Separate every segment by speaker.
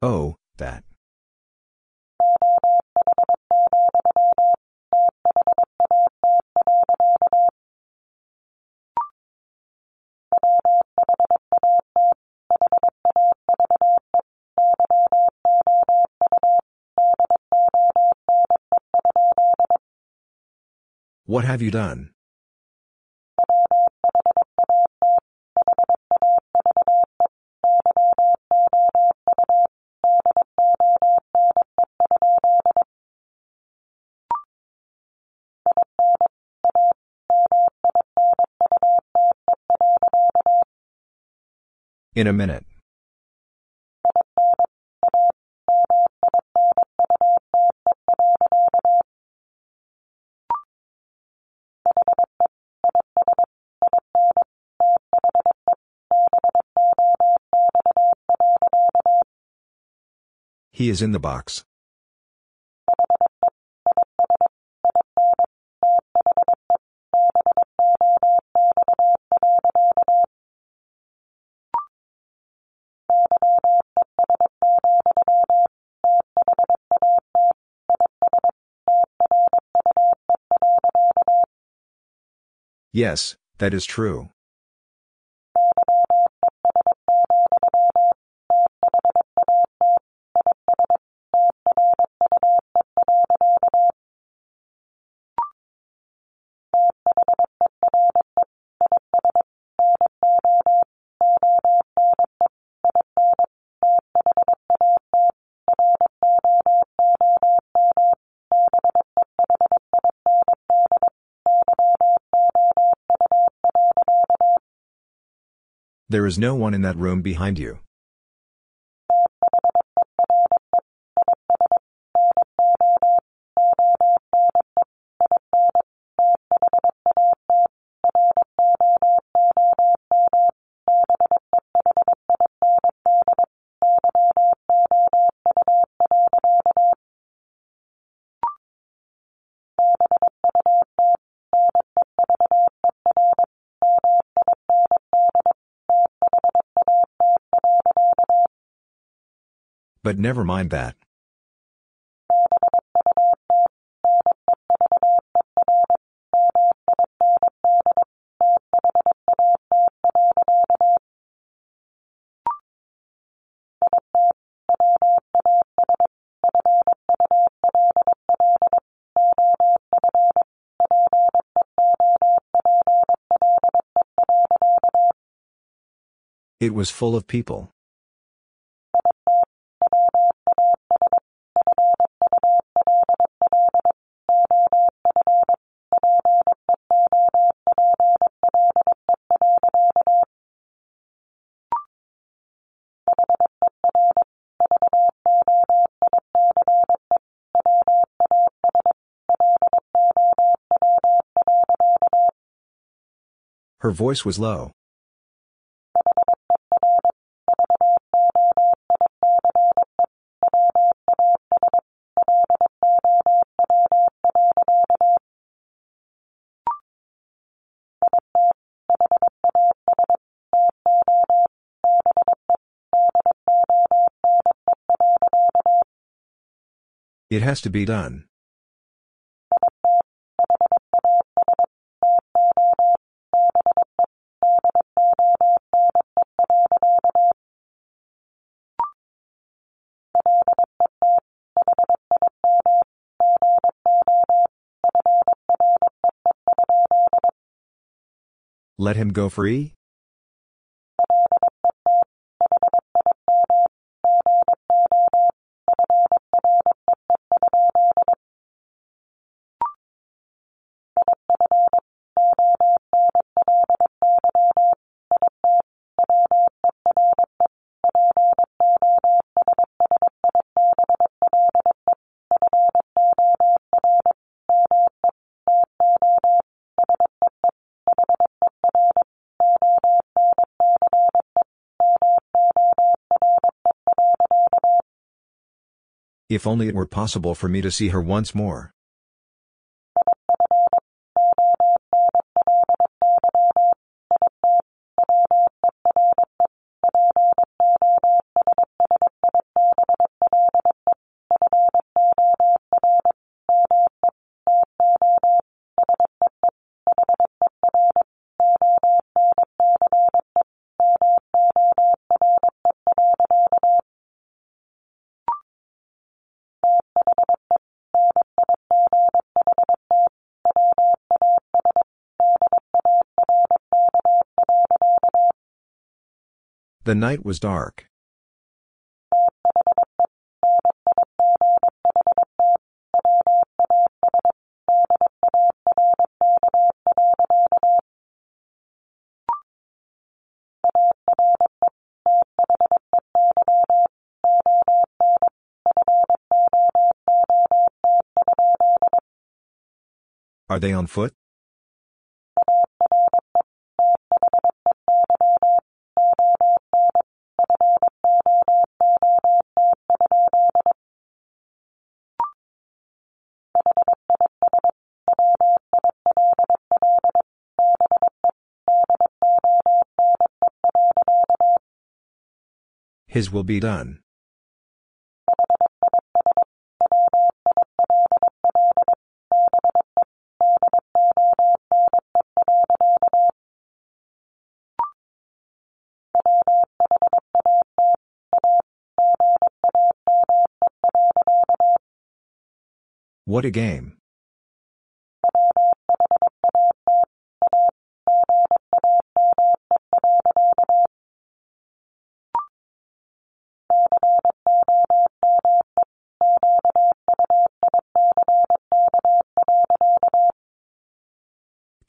Speaker 1: Oh, that. What have you done? In a minute. He is in the box. Yes, that is true. There is no one in that room behind you. But never mind that. It was full of people. Her voice was low. It has to be done. Let him go free? If only it were possible for me to see her once more. The night was dark. Are they on foot? His will be done. What a game.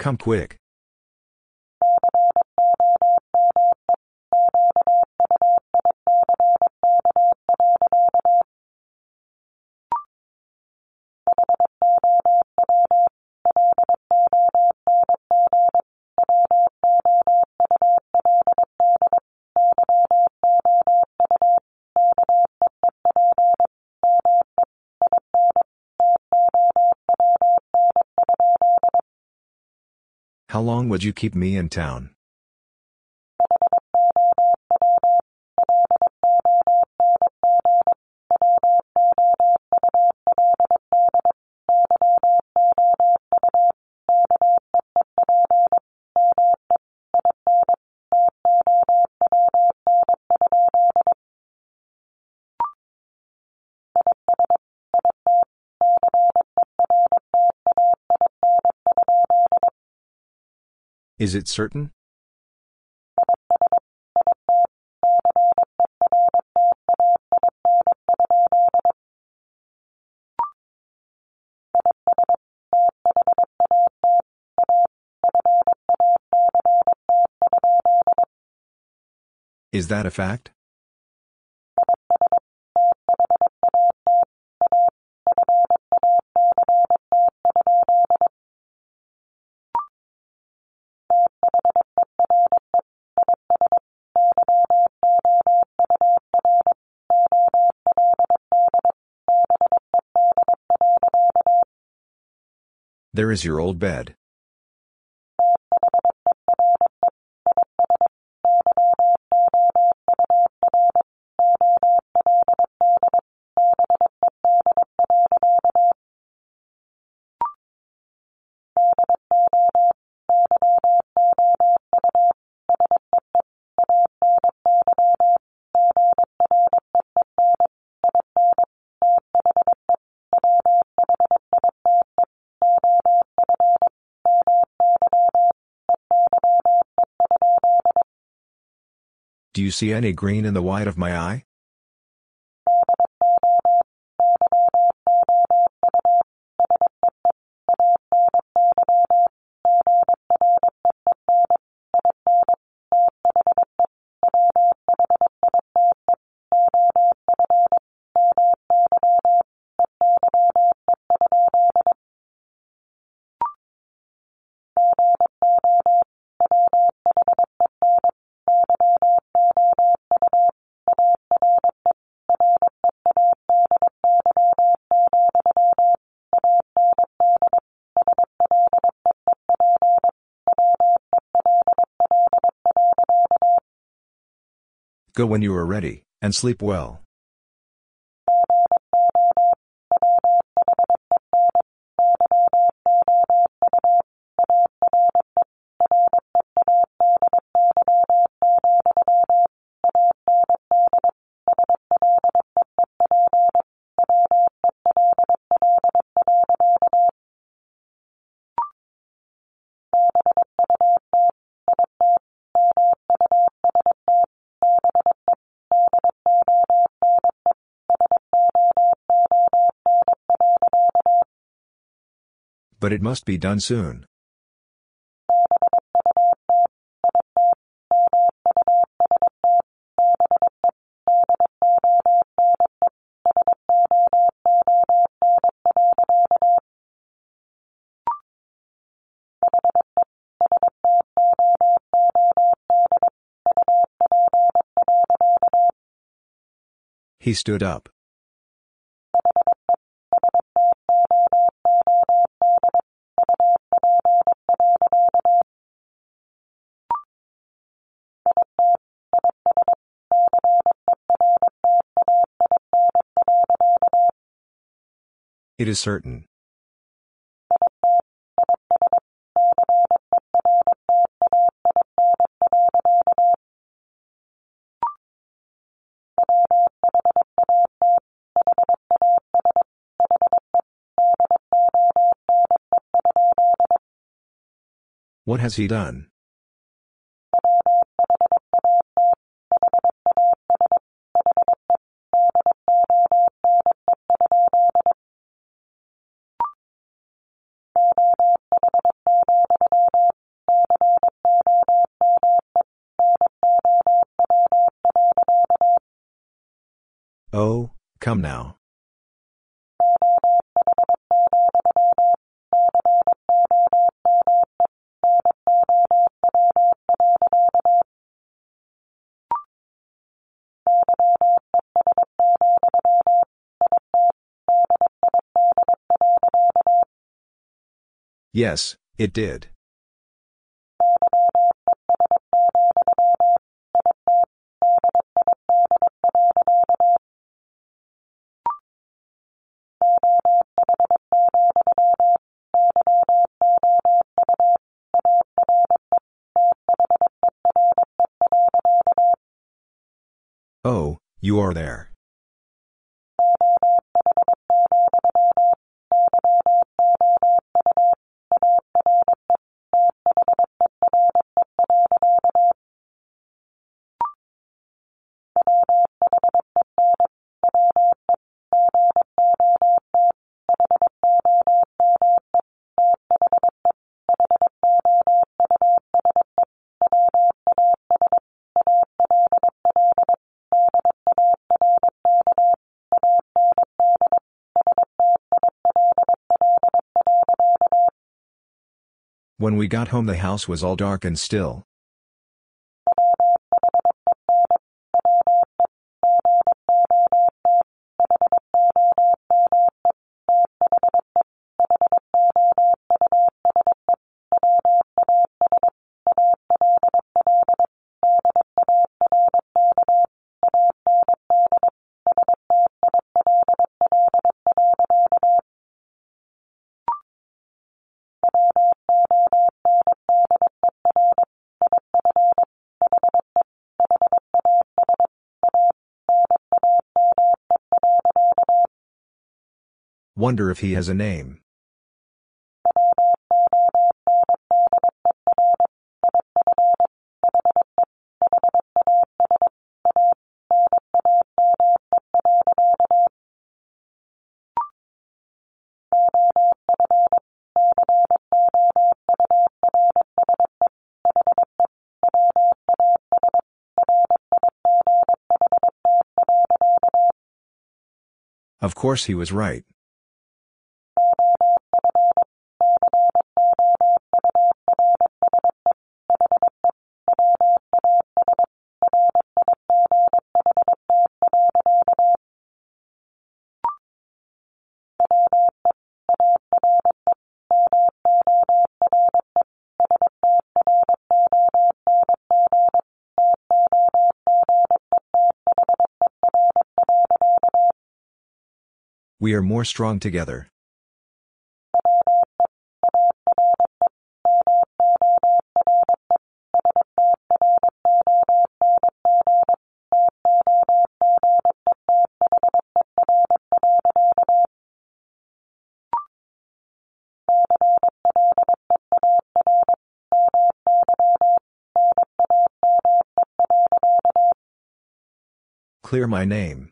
Speaker 1: Come quick. Long would you keep me in town? Is it certain? Is that a fact? There is your old bed. You see any green in the white of my eye? Go when you are ready, and sleep well. But it must be done soon. He stood up. It is certain. What has he done? Yes, it did. Oh, you are there. When we got home the house was all dark and still. Wonder if he has a name. Of course he was right. We are more strong together. Clear my name.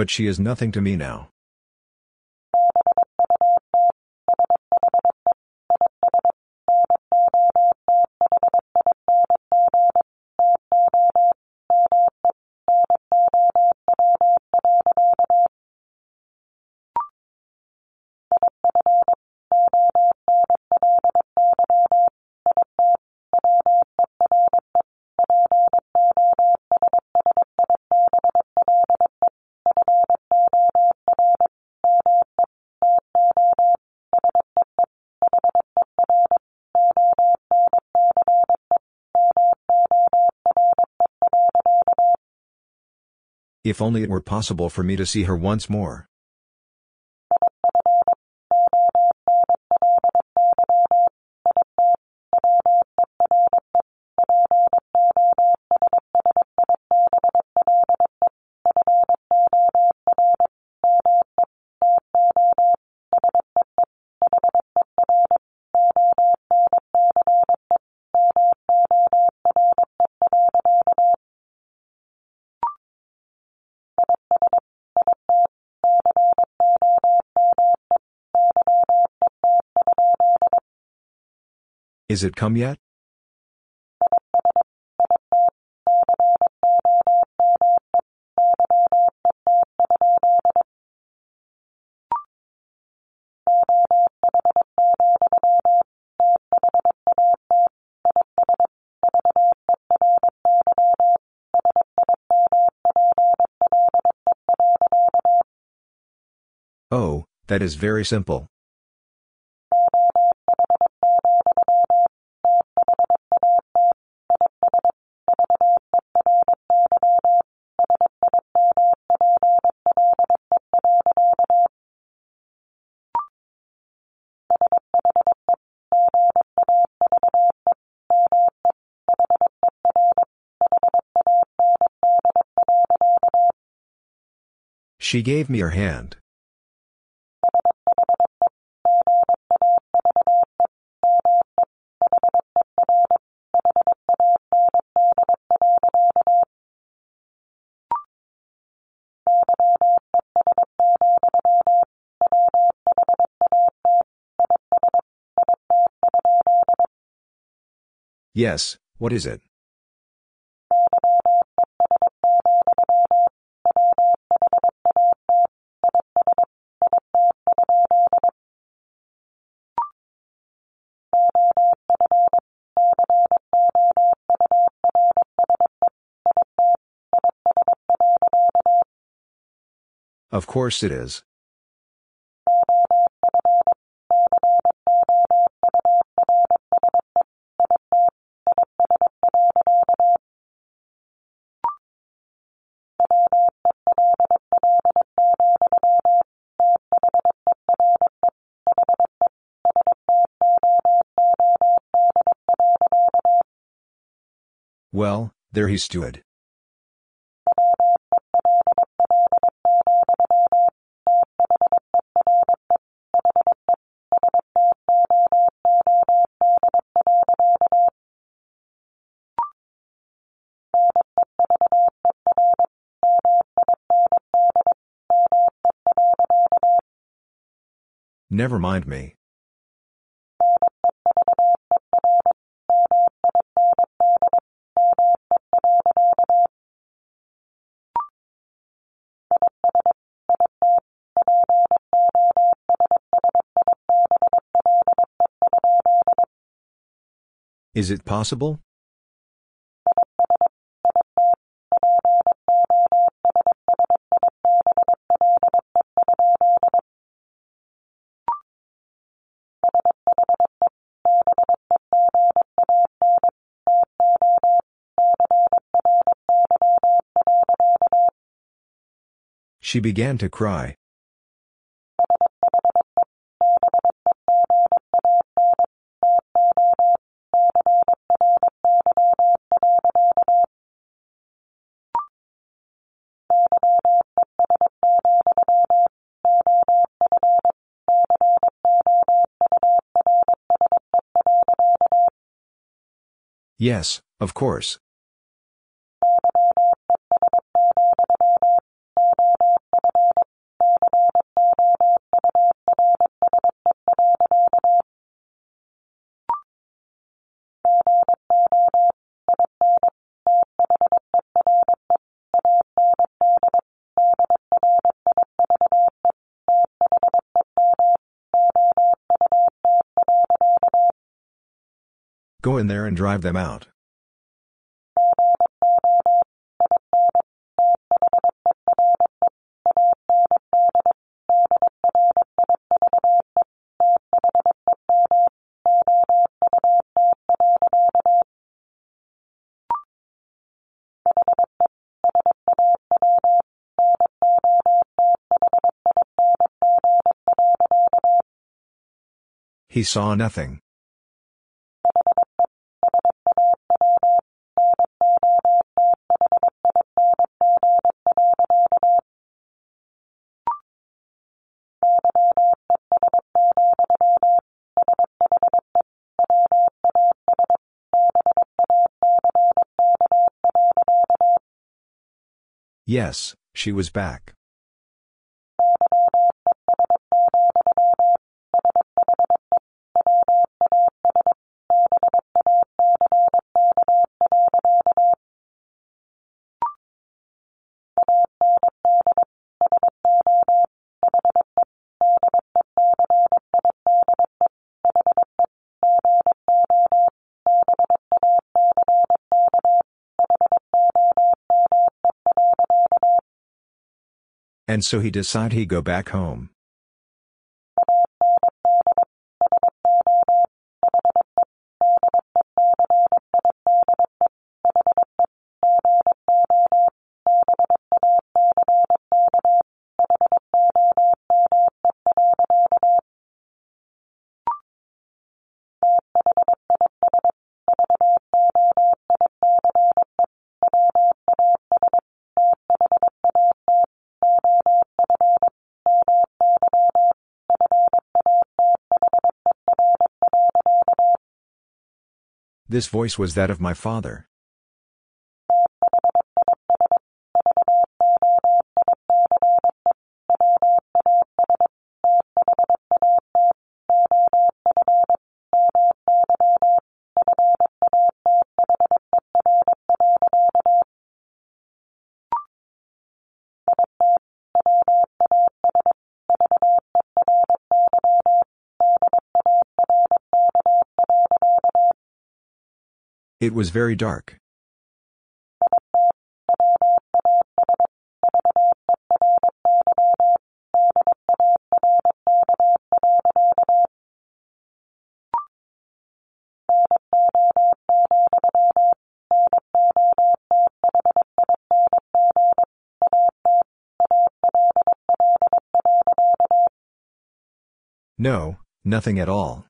Speaker 1: But she is nothing to me now. If only it were possible for me to see her once more. Is it come yet? Oh, that is very simple. She gave me her hand. Yes, what is it? Of course it is. Well, there he stood. Never mind me. Is it possible? She began to cry. Yes, of course. Go in there and drive them out. He saw nothing. Yes, she was back. And so he decide he go back home. This voice was that of my father. It was very dark. No, nothing at all.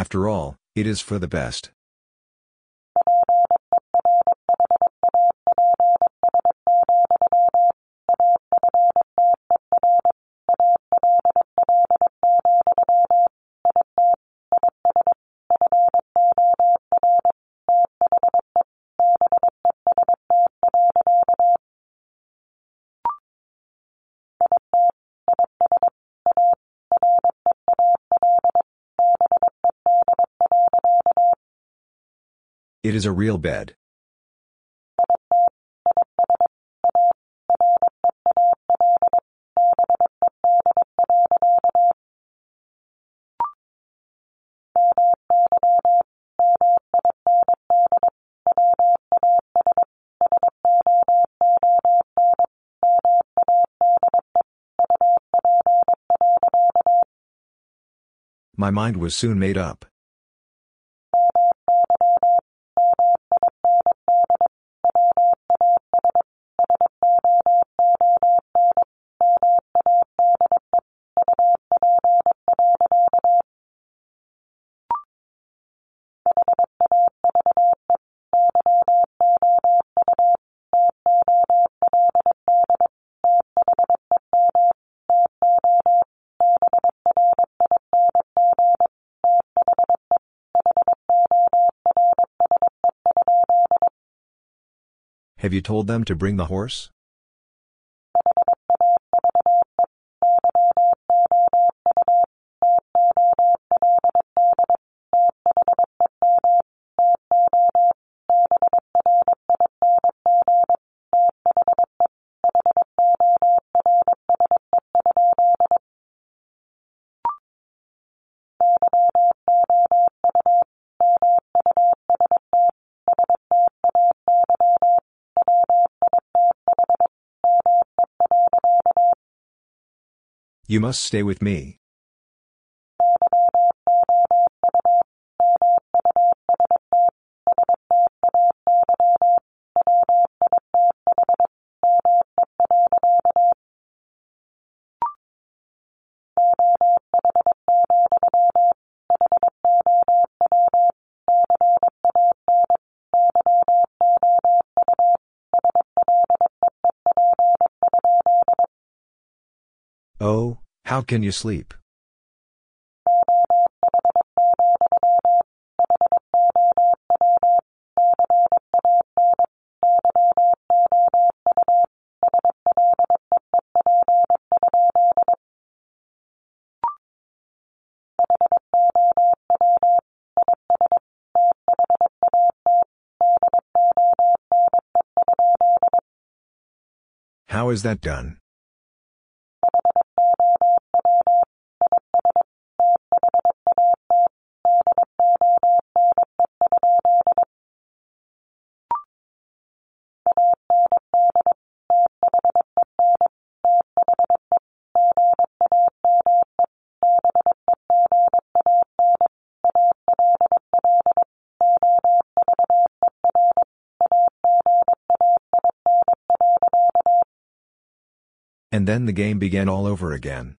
Speaker 1: After all, it is for the best. Is a real bed. My mind was soon made up. Have you told them to bring the horse? You must stay with me. Oh, how can you sleep? How is that done? Then the game began all over again.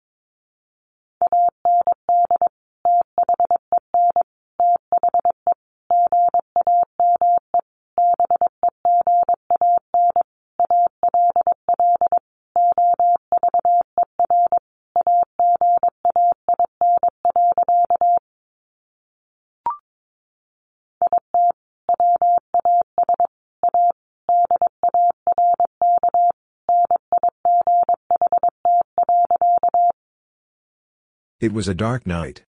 Speaker 1: It was a dark night.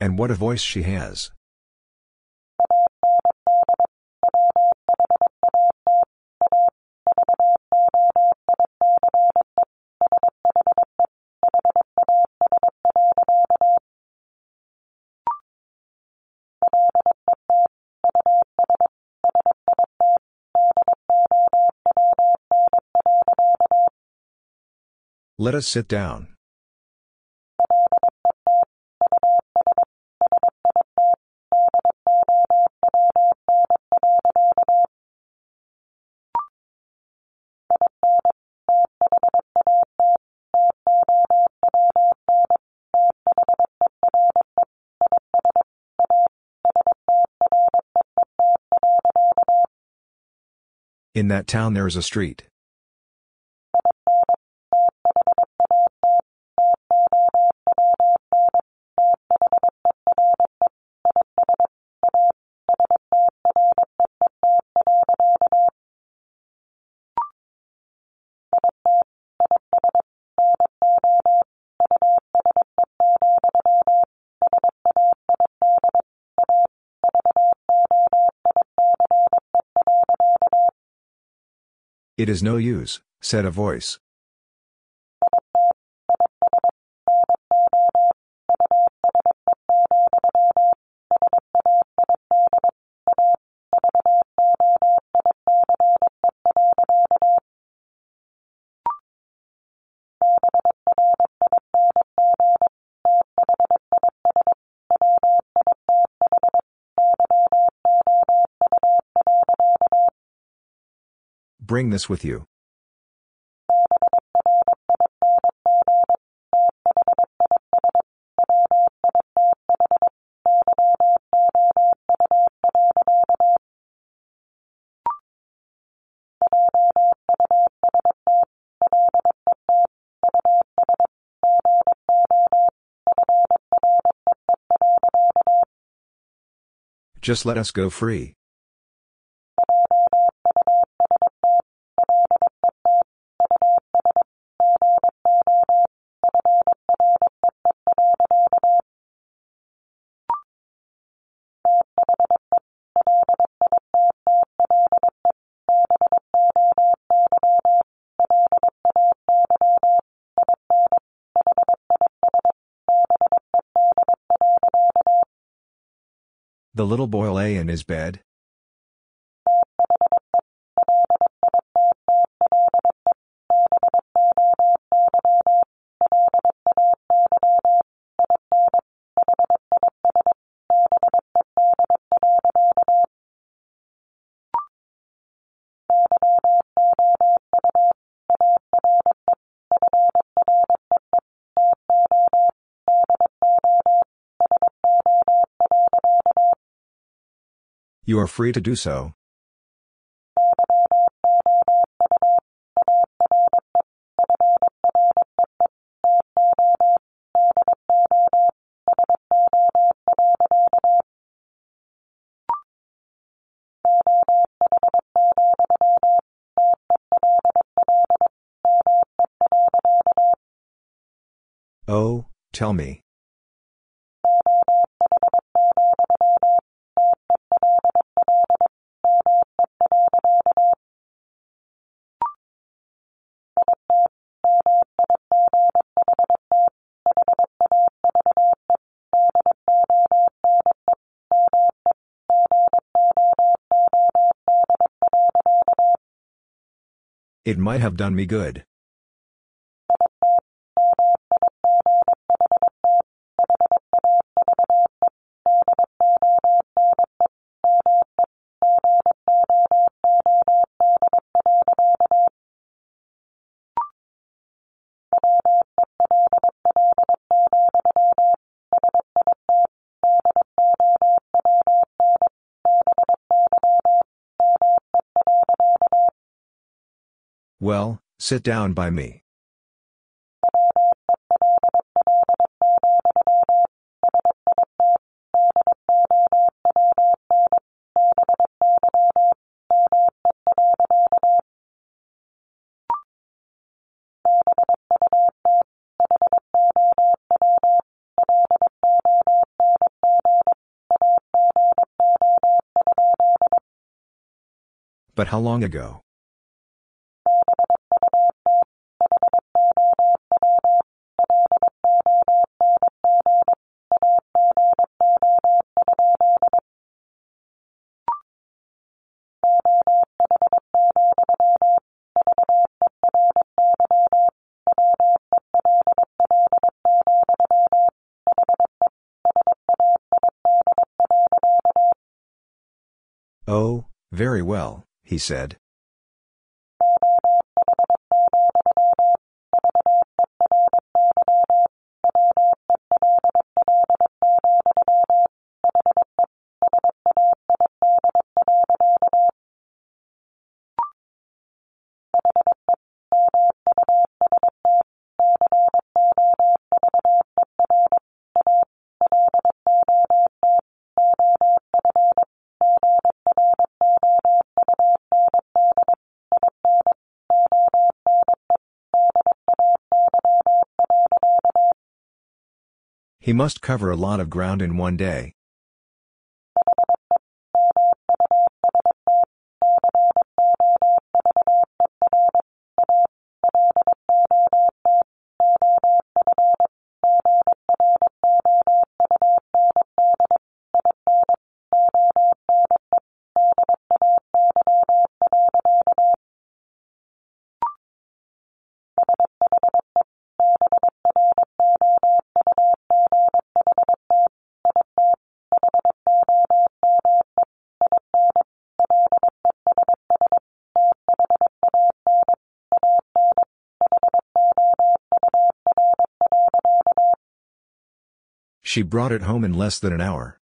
Speaker 1: And what a voice she has. Let us sit down. In that town there is a street. It is no use, said a voice. bring this with you. Just let us go free. The little boy lay in his bed. You are free to do so. Oh, tell me. It might have done me good. Well, sit down by me. But how long ago? Very well, he said. He must cover a lot of ground in one day. She brought it home in less than an hour.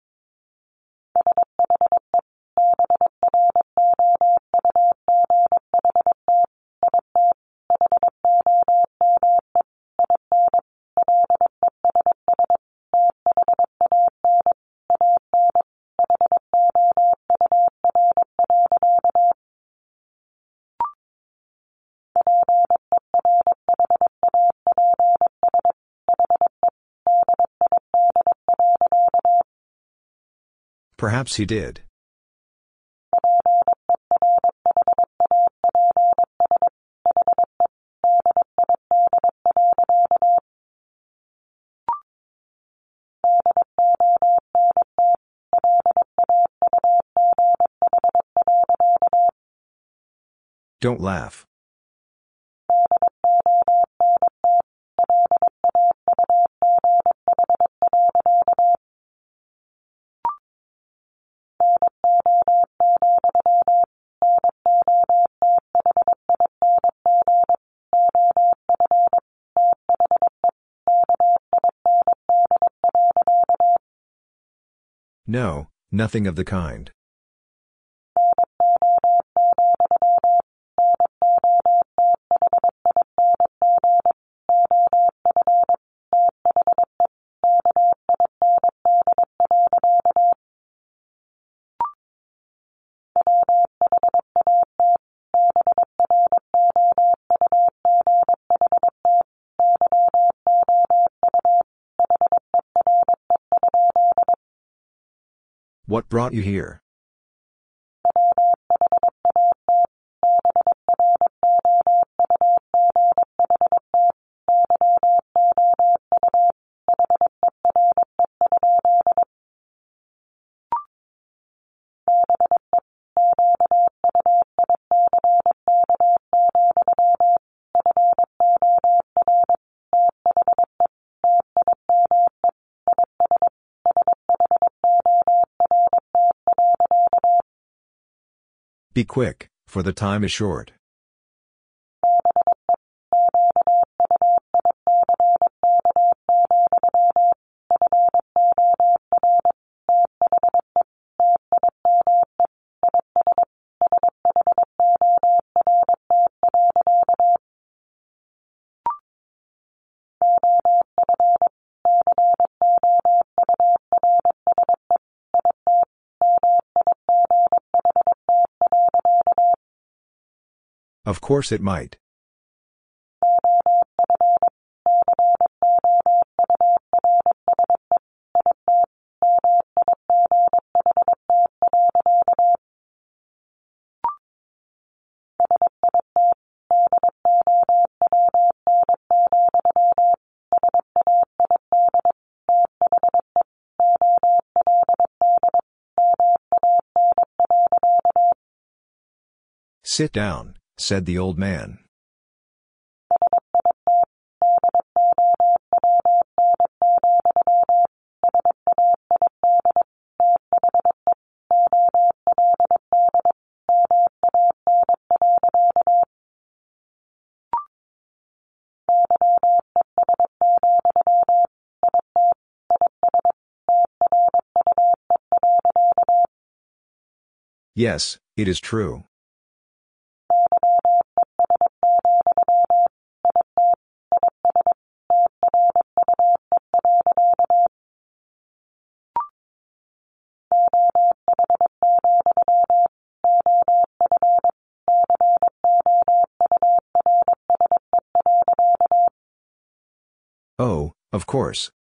Speaker 1: Perhaps he did. Don't laugh. No, nothing of the kind. What brought you here? Be quick, for the time is short. Course it might. Sit down, said the old man. Yes, it is true. Course.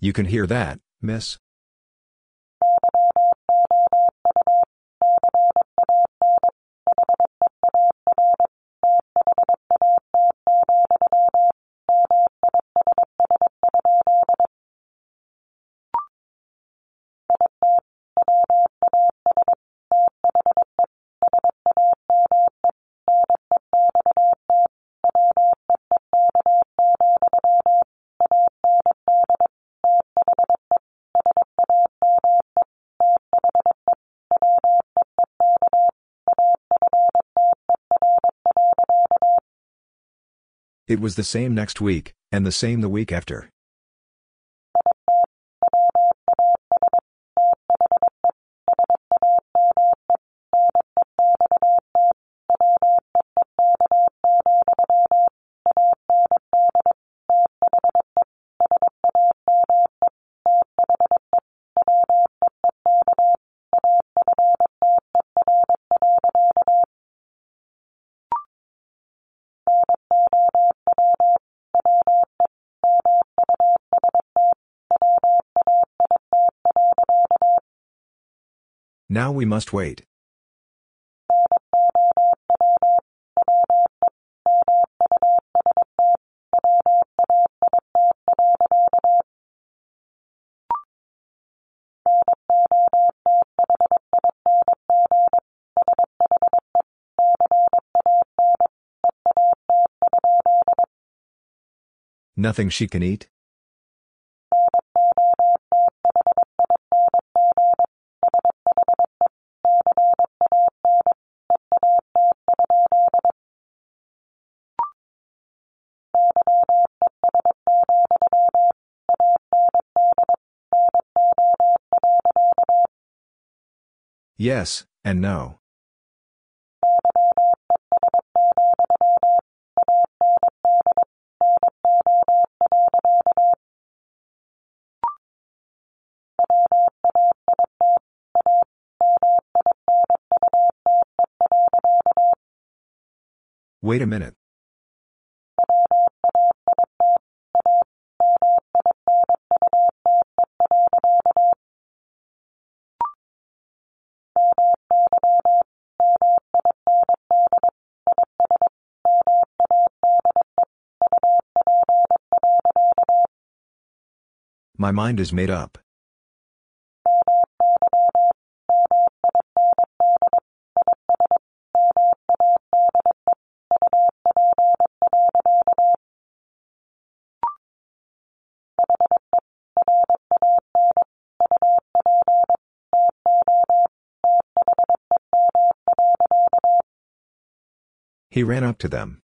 Speaker 1: You can hear that, miss. It was the same next week, and the same the week after. Now we must wait. Nothing she can eat? Yes, and no. Wait a minute. My mind is made up. He ran up to them.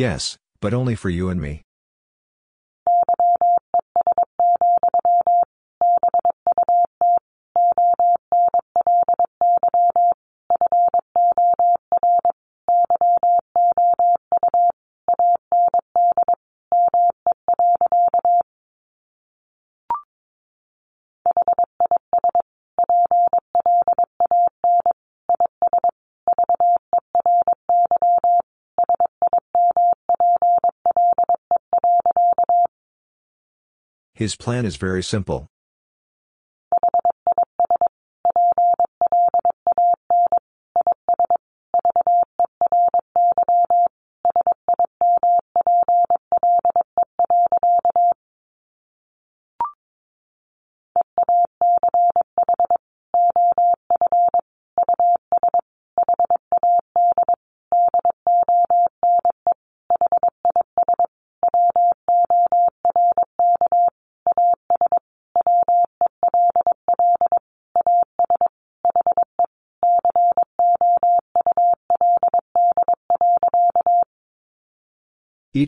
Speaker 1: Yes, but only for you and me. His plan is very simple.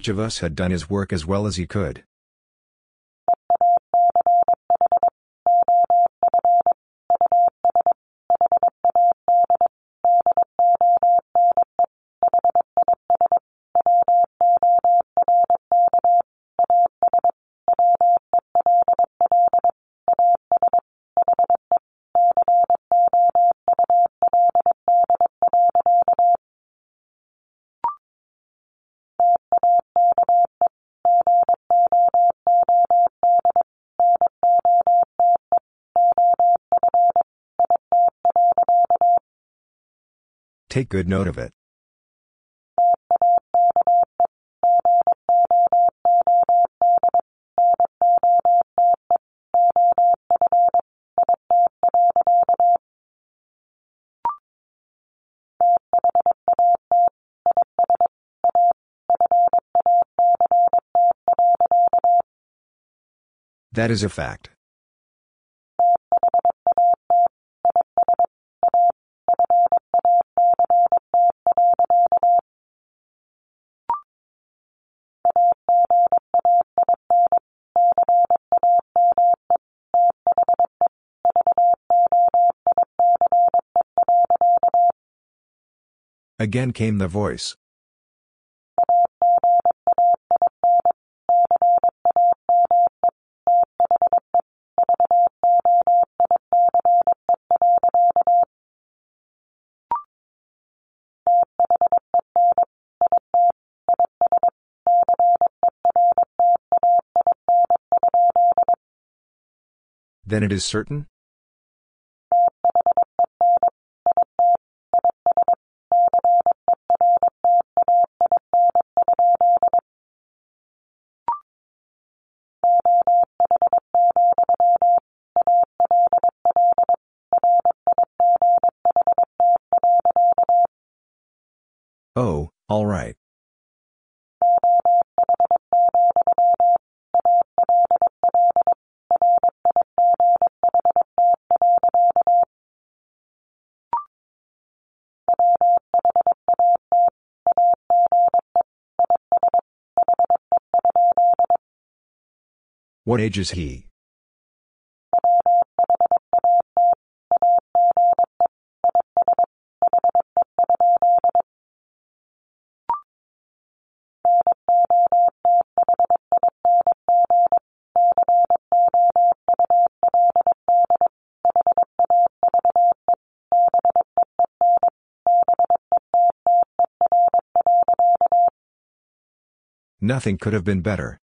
Speaker 1: Each of us had done his work as well as he could. Take good note of it. That is a fact. Again came the voice. Then it is certain? What age is he? Nothing could have been better.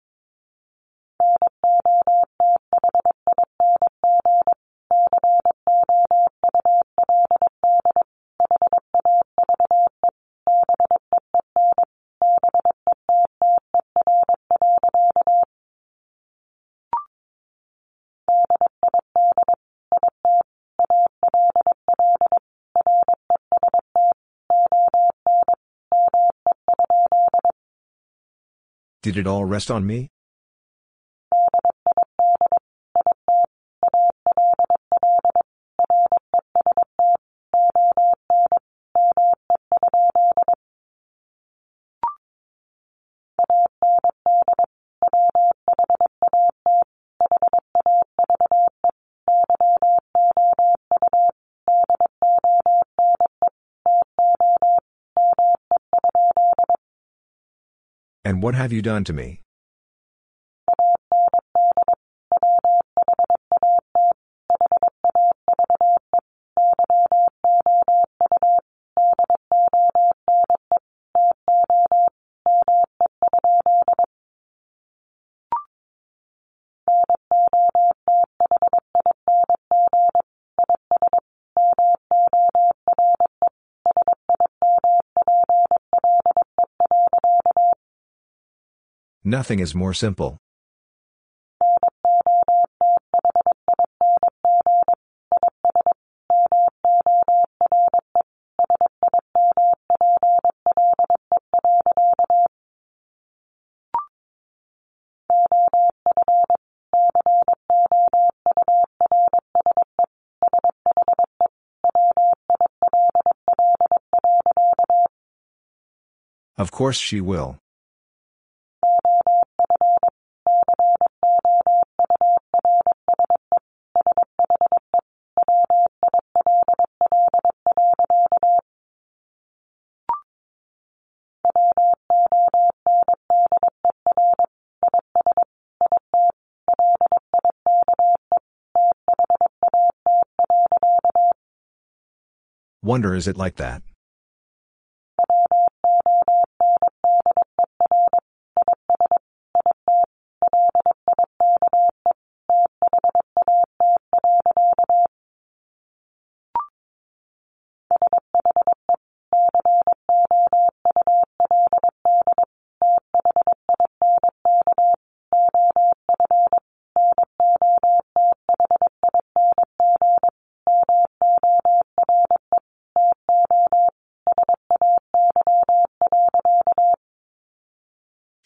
Speaker 1: Did it all rest on me? What have you done to me? Nothing is more simple. Of course she will. Wonder is it like that?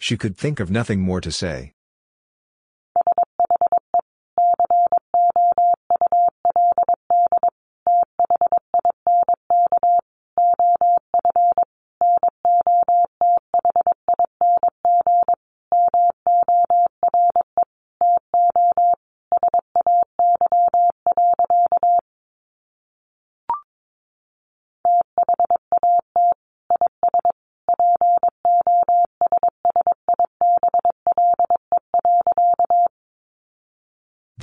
Speaker 1: She could think of nothing more to say.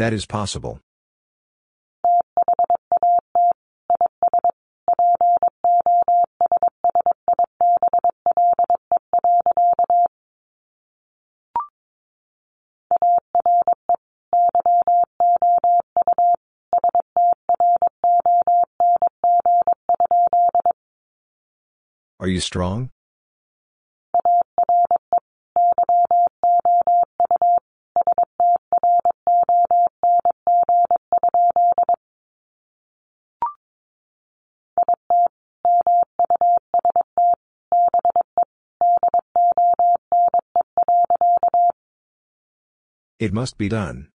Speaker 1: That is possible. Are you strong? It must be done.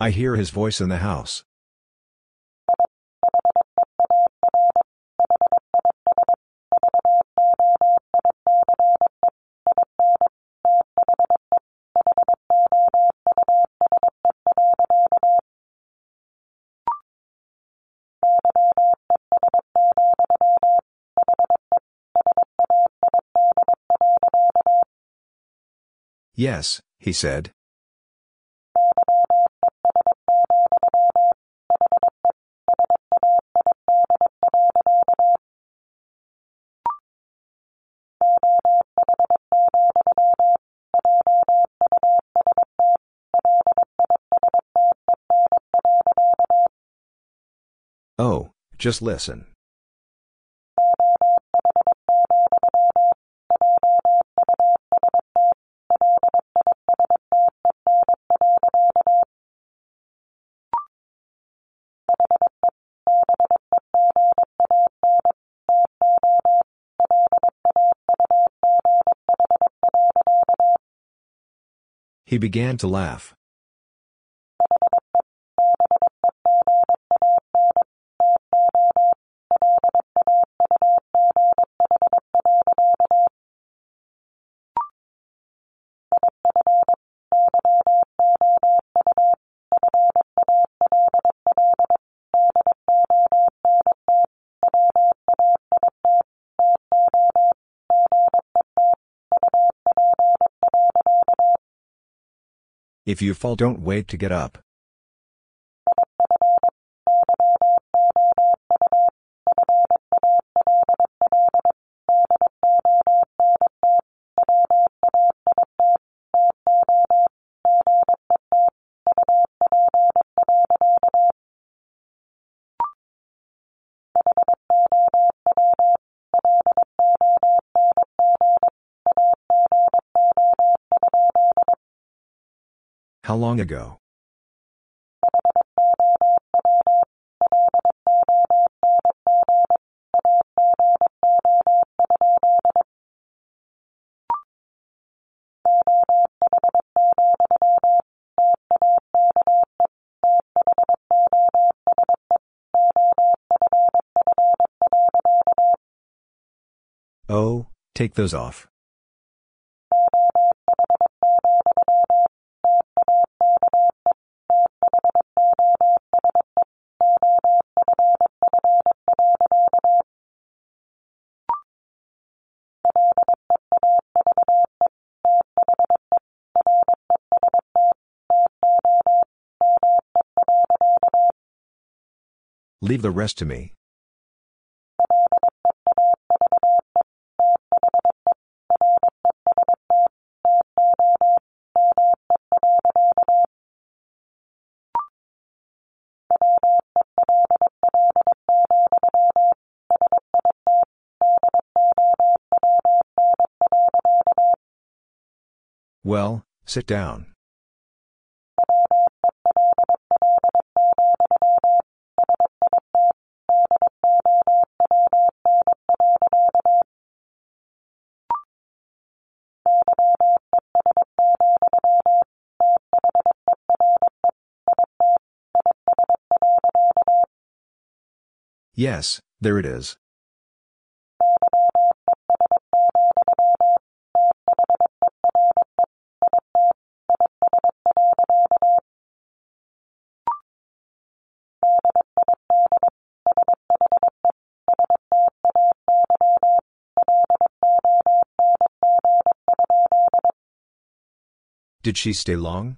Speaker 1: I hear his voice in the house. Yes, he said. Oh, just listen. He began to laugh. If you fall don't wait to get up. How long ago? Oh, take those off. Leave the rest to me. Well, sit down. Yes, there it is. Did she stay long?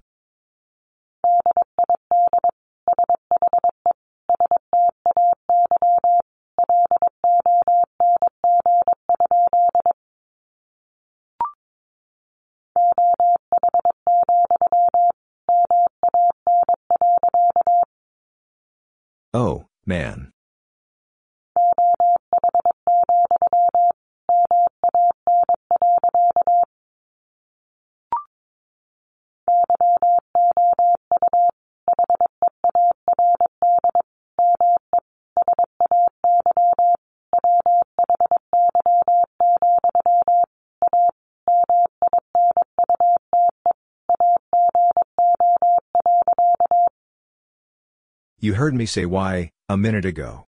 Speaker 1: You heard me say why, a minute ago.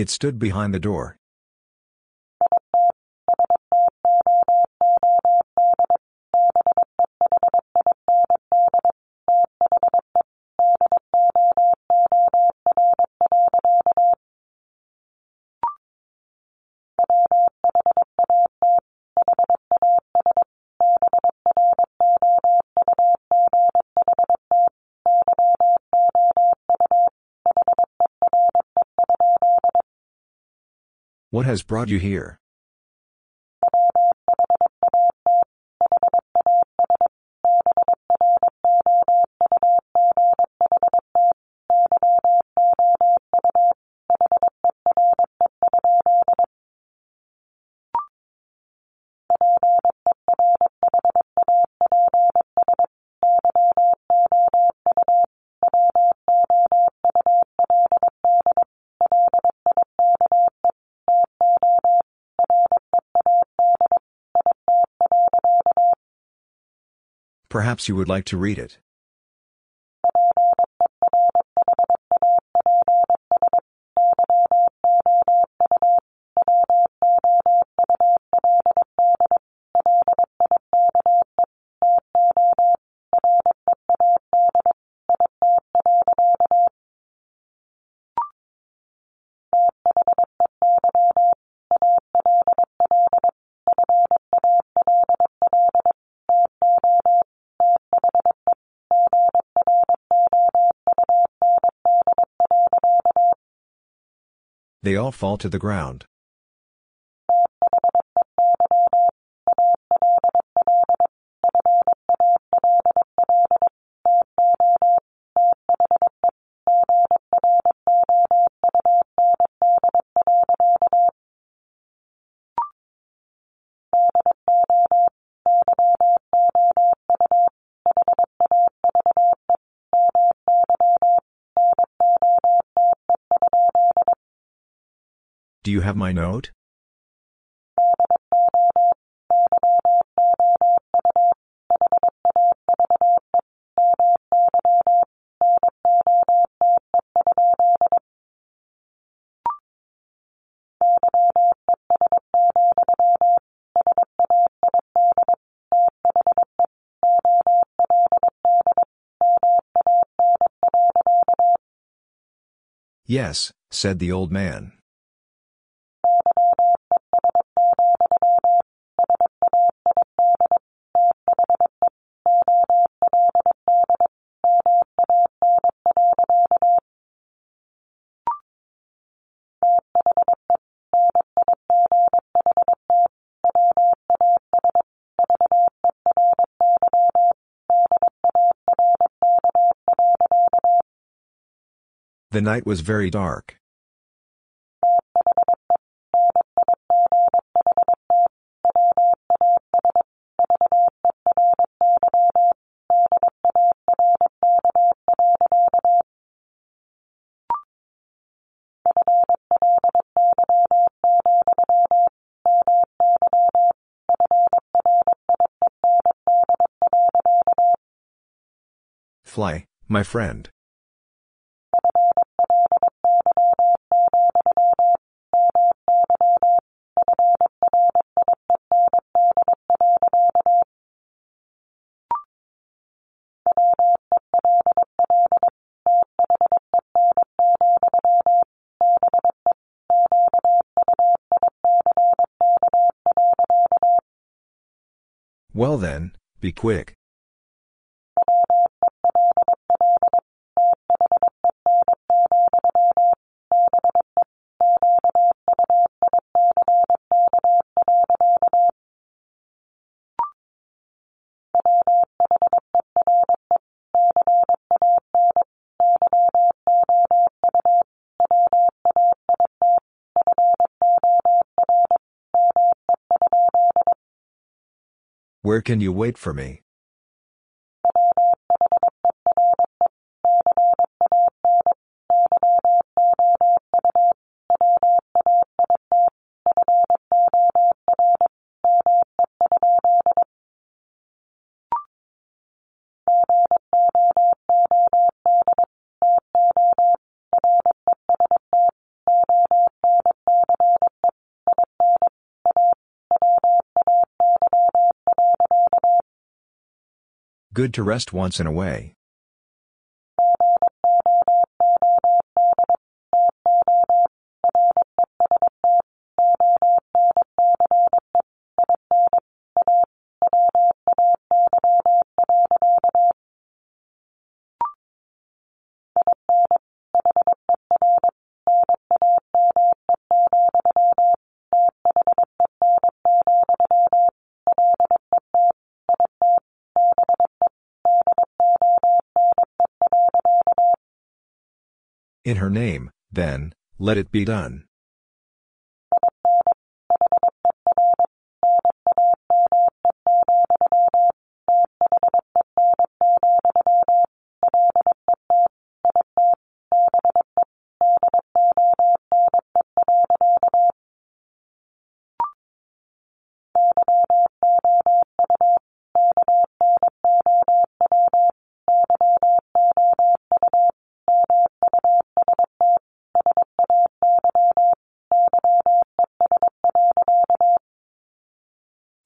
Speaker 1: It stood behind the door. What has brought you here? Perhaps you would like to read it. They all fall to the ground. Do you have my note? Yes, said the old man. The night was very dark. Fly, my friend. Well then, be quick. Where can you wait for me? Good to rest once in a way. Name, then, let it be done.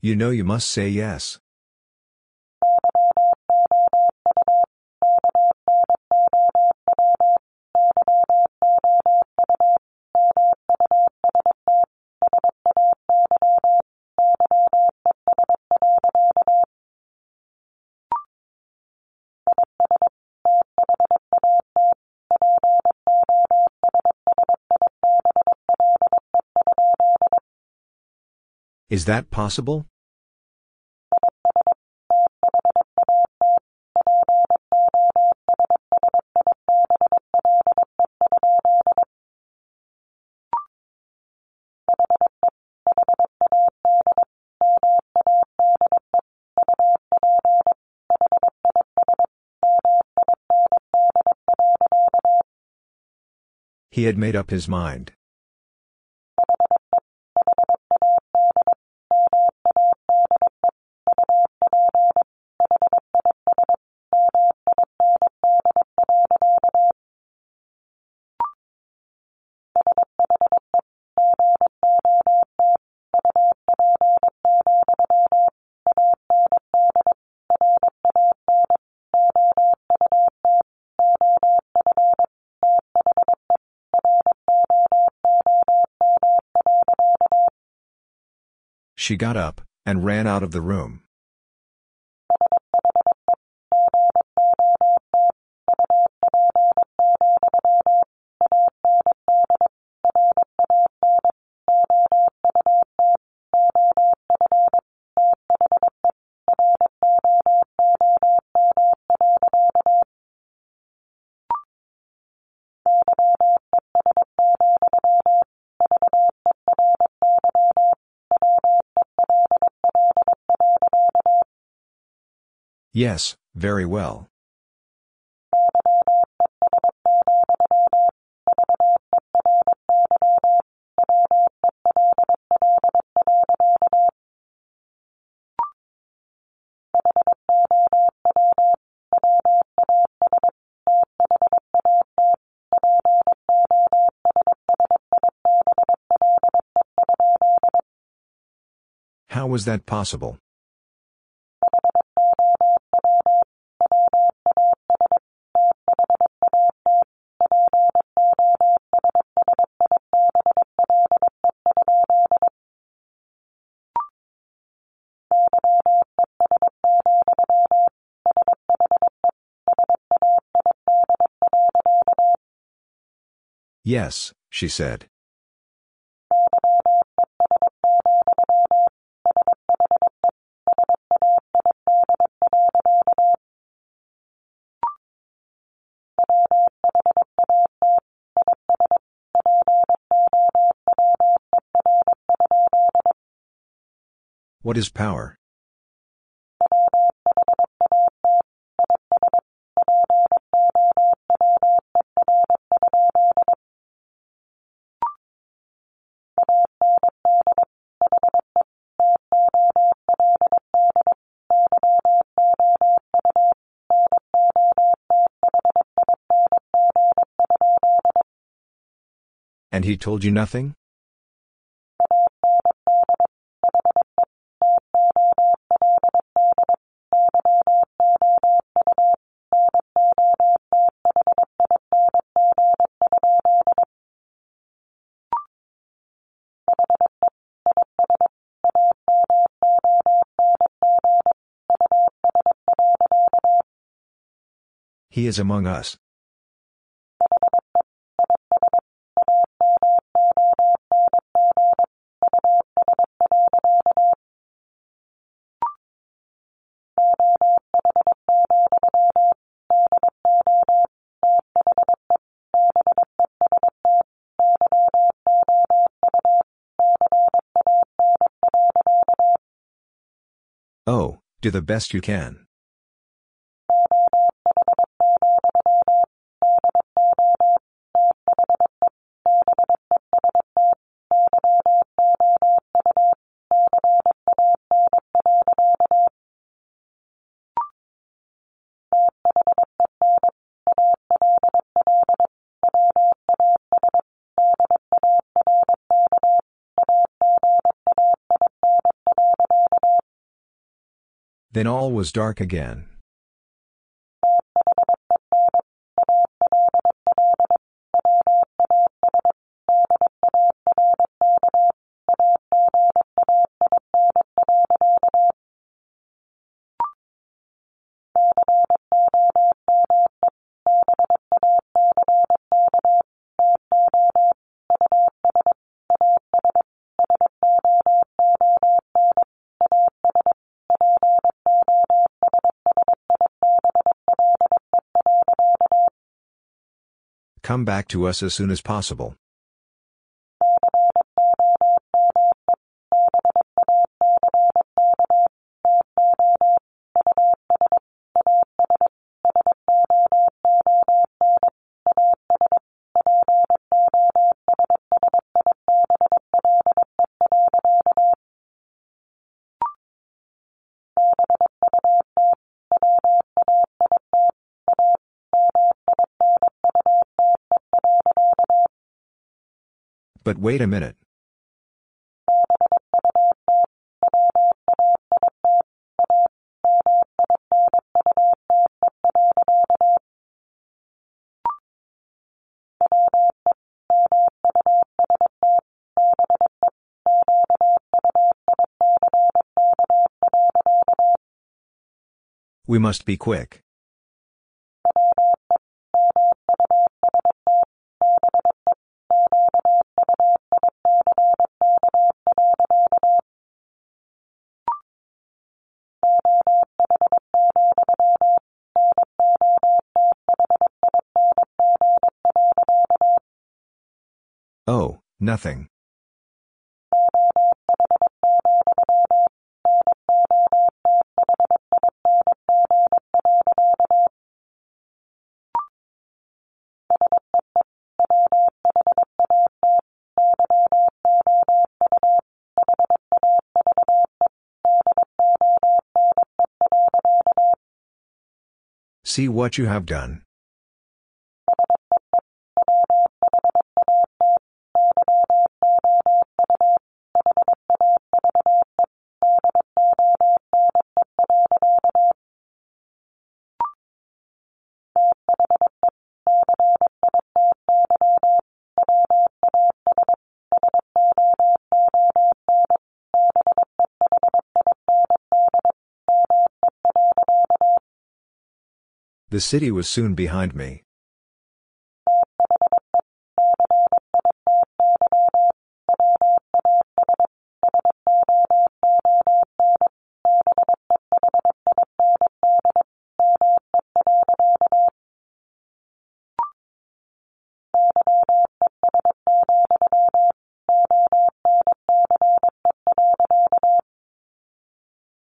Speaker 1: You know you must say yes. Is that possible? He had made up his mind. She got up, and ran out of the room. Yes, very well. How was that possible? Yes, she said. What is power? And he told you nothing? He is among us. Do the best you can. Then all was dark again. Come back to us as soon as possible. But wait a minute. We must be quick. Nothing. See what you have done. The city was soon behind me.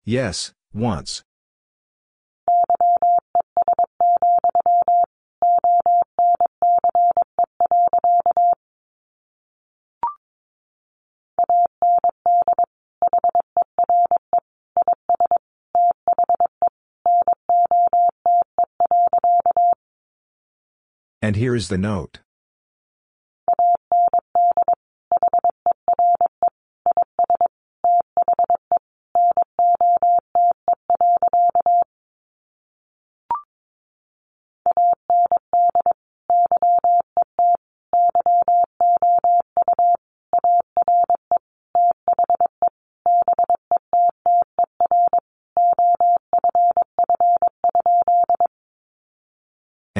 Speaker 1: Yes, once. And here is the note.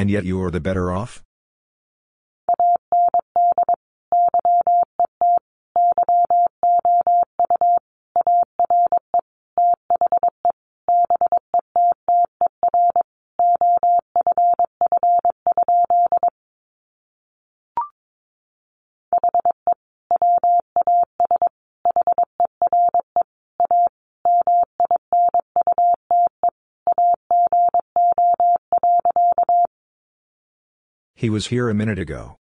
Speaker 1: And yet you are the better off? He was here a minute ago.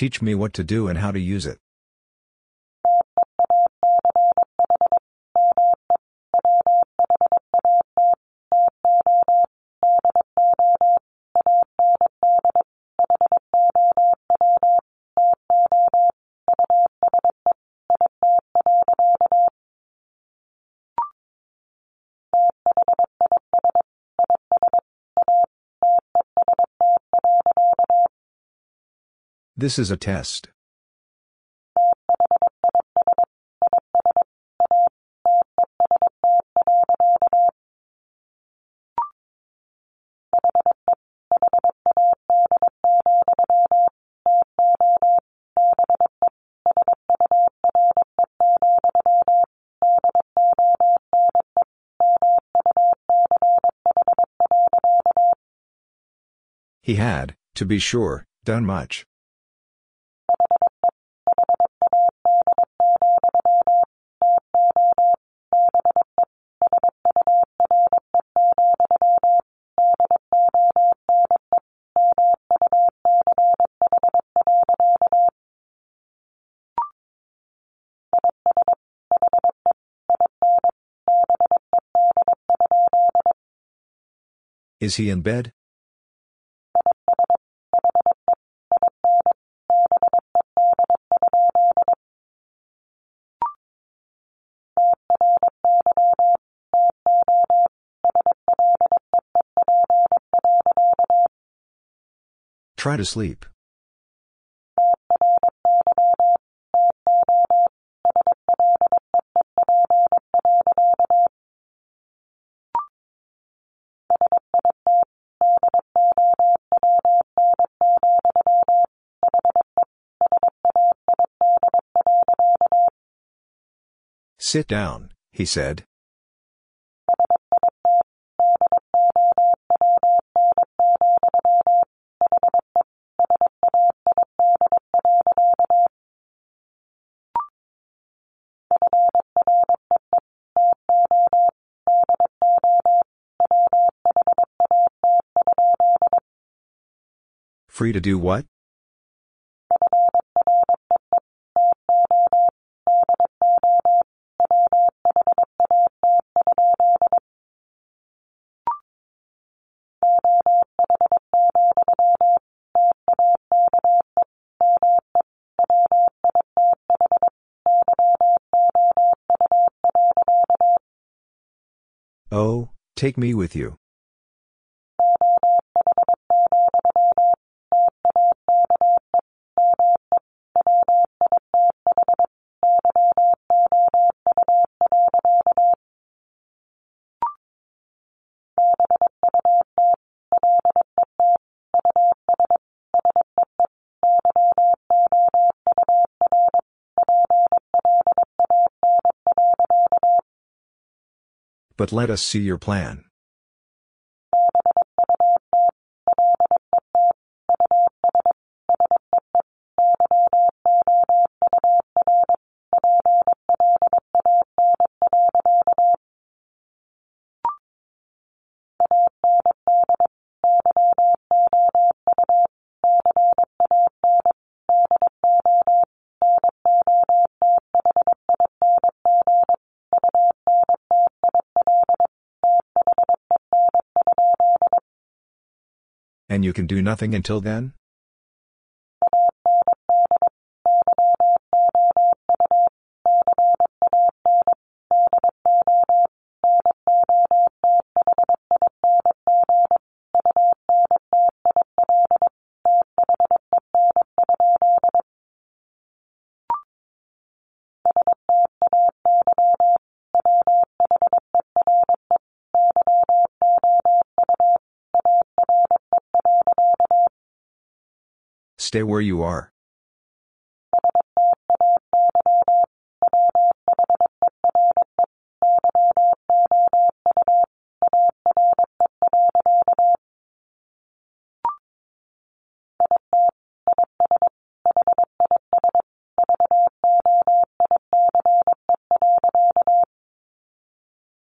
Speaker 1: Teach me what to do and how to use it. This is a test. He had, to be sure, done much. Is he in bed? Try to sleep. Sit down, he said. Free to do what? Take me with you. But let us see your plan. And you can do nothing until then? Stay where you are.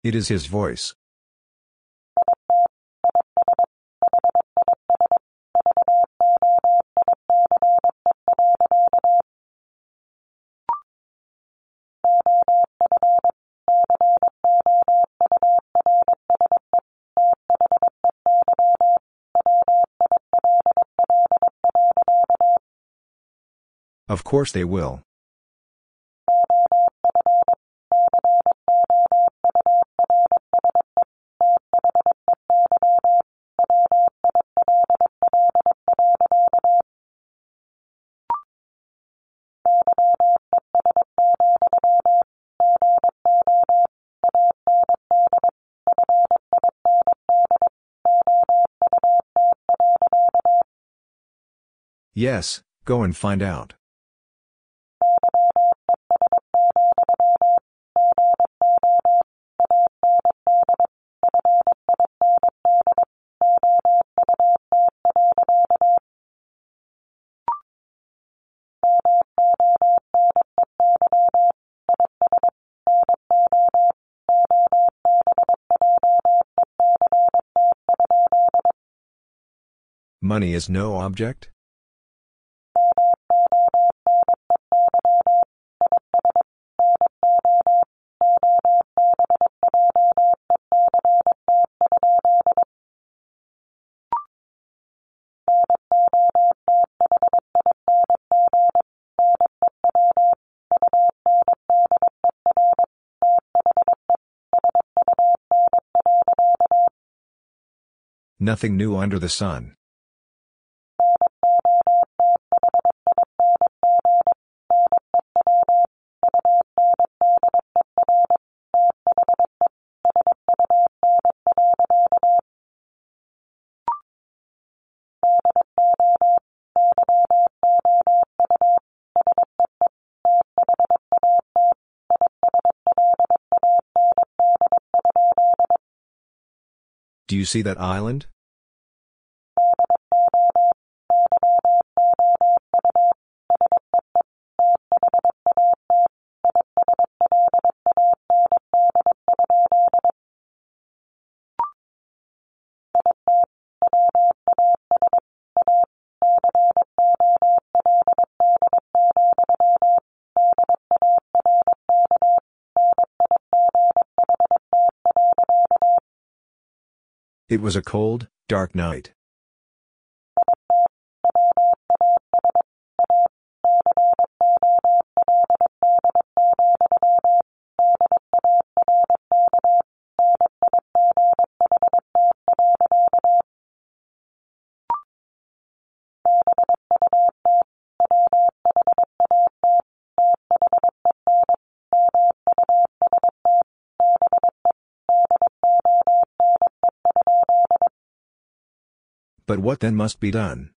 Speaker 1: It is his voice. Course they will. Yes, go and find out. Money is no object? Nothing new under the sun. Do you see that island? It was a cold, dark night. What then must be done?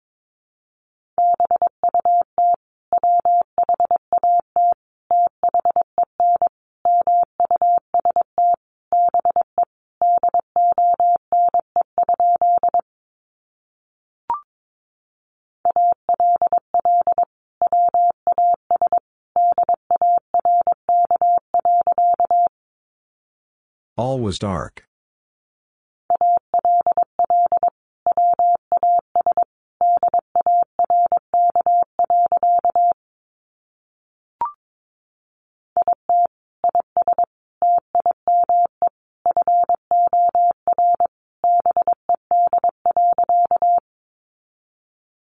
Speaker 1: All was dark.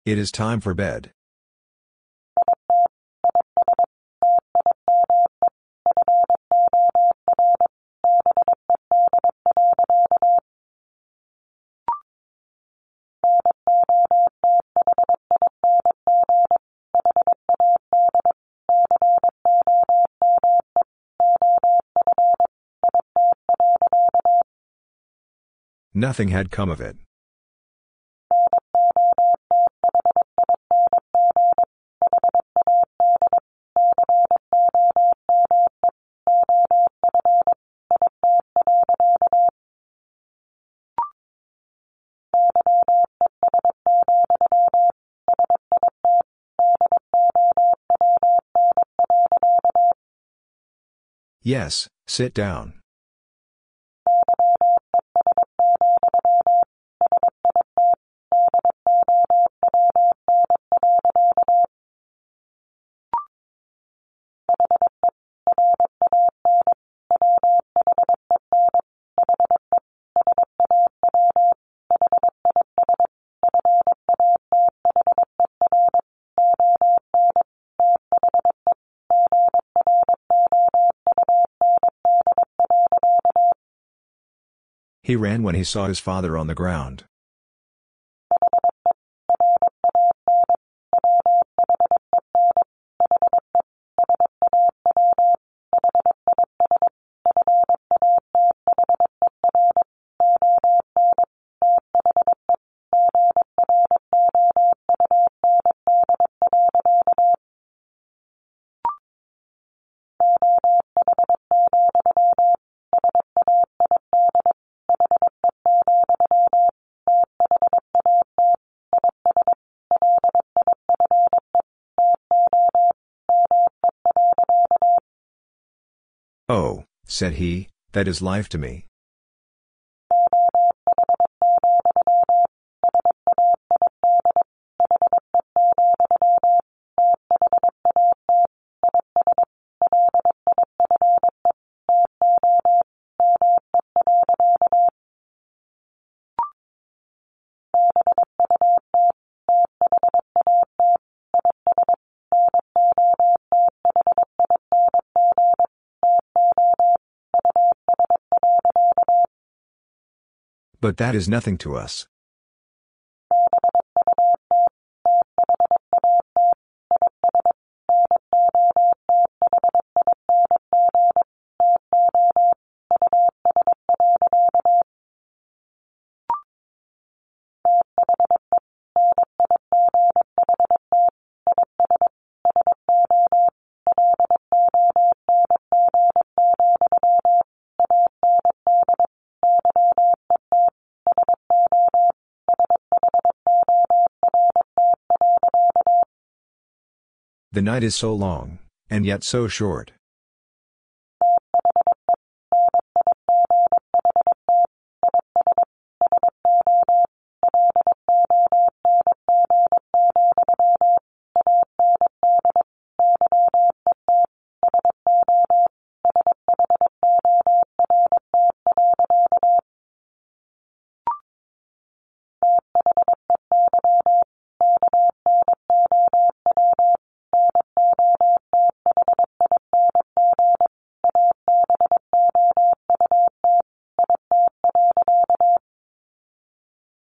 Speaker 1: It is time for bed. Nothing had come of it. Yes, sit down. He ran when he saw his father on the ground. Said he, that is life to me. But that is nothing to us. The night is so long, and yet so short.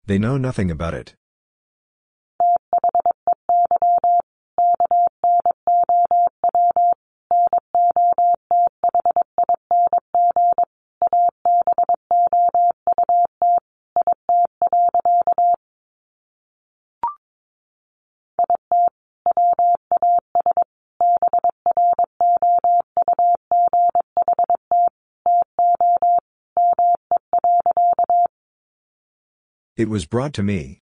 Speaker 1: They know nothing about it. It was brought to me.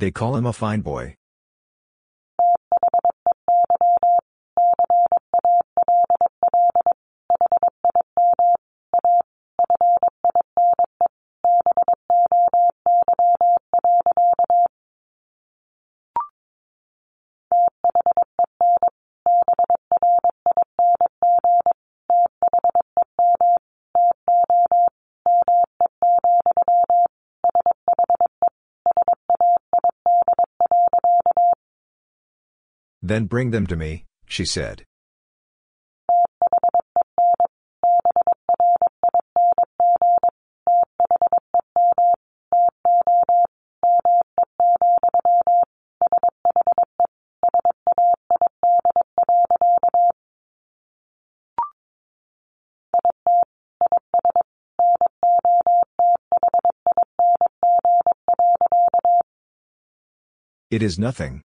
Speaker 1: They call him a fine boy. Then bring them to me, she said. It is nothing.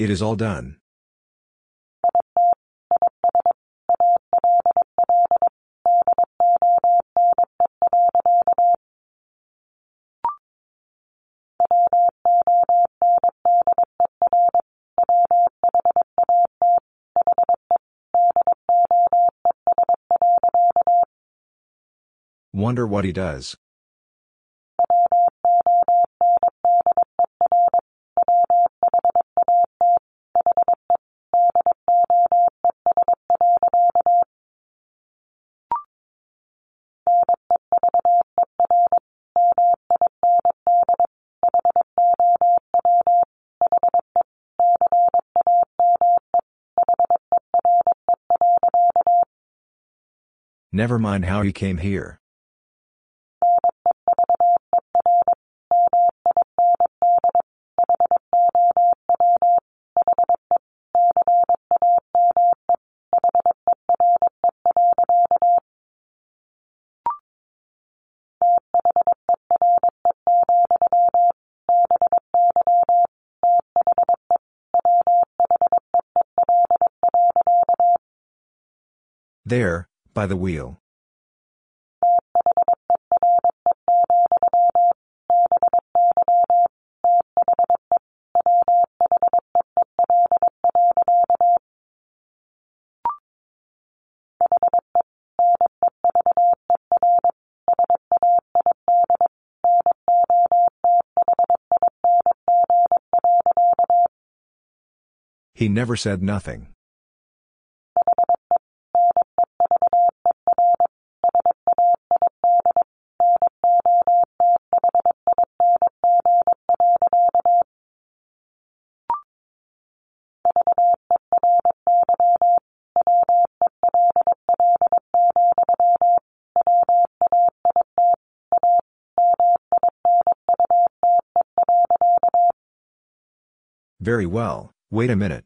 Speaker 1: It is all done. Wonder what he does. Never mind how he came here. There, by the wheel. He never said nothing. Very well, wait a minute.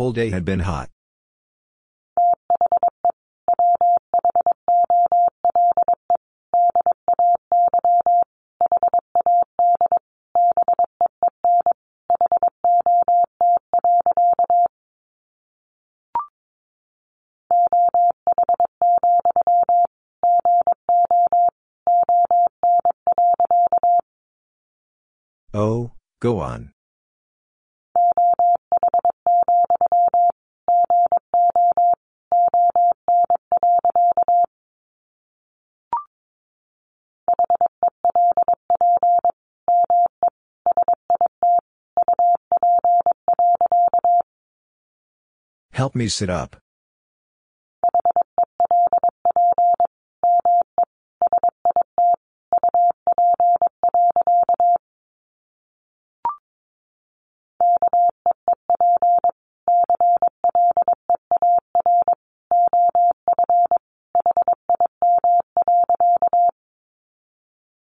Speaker 1: Whole day had been hot. Me sit up.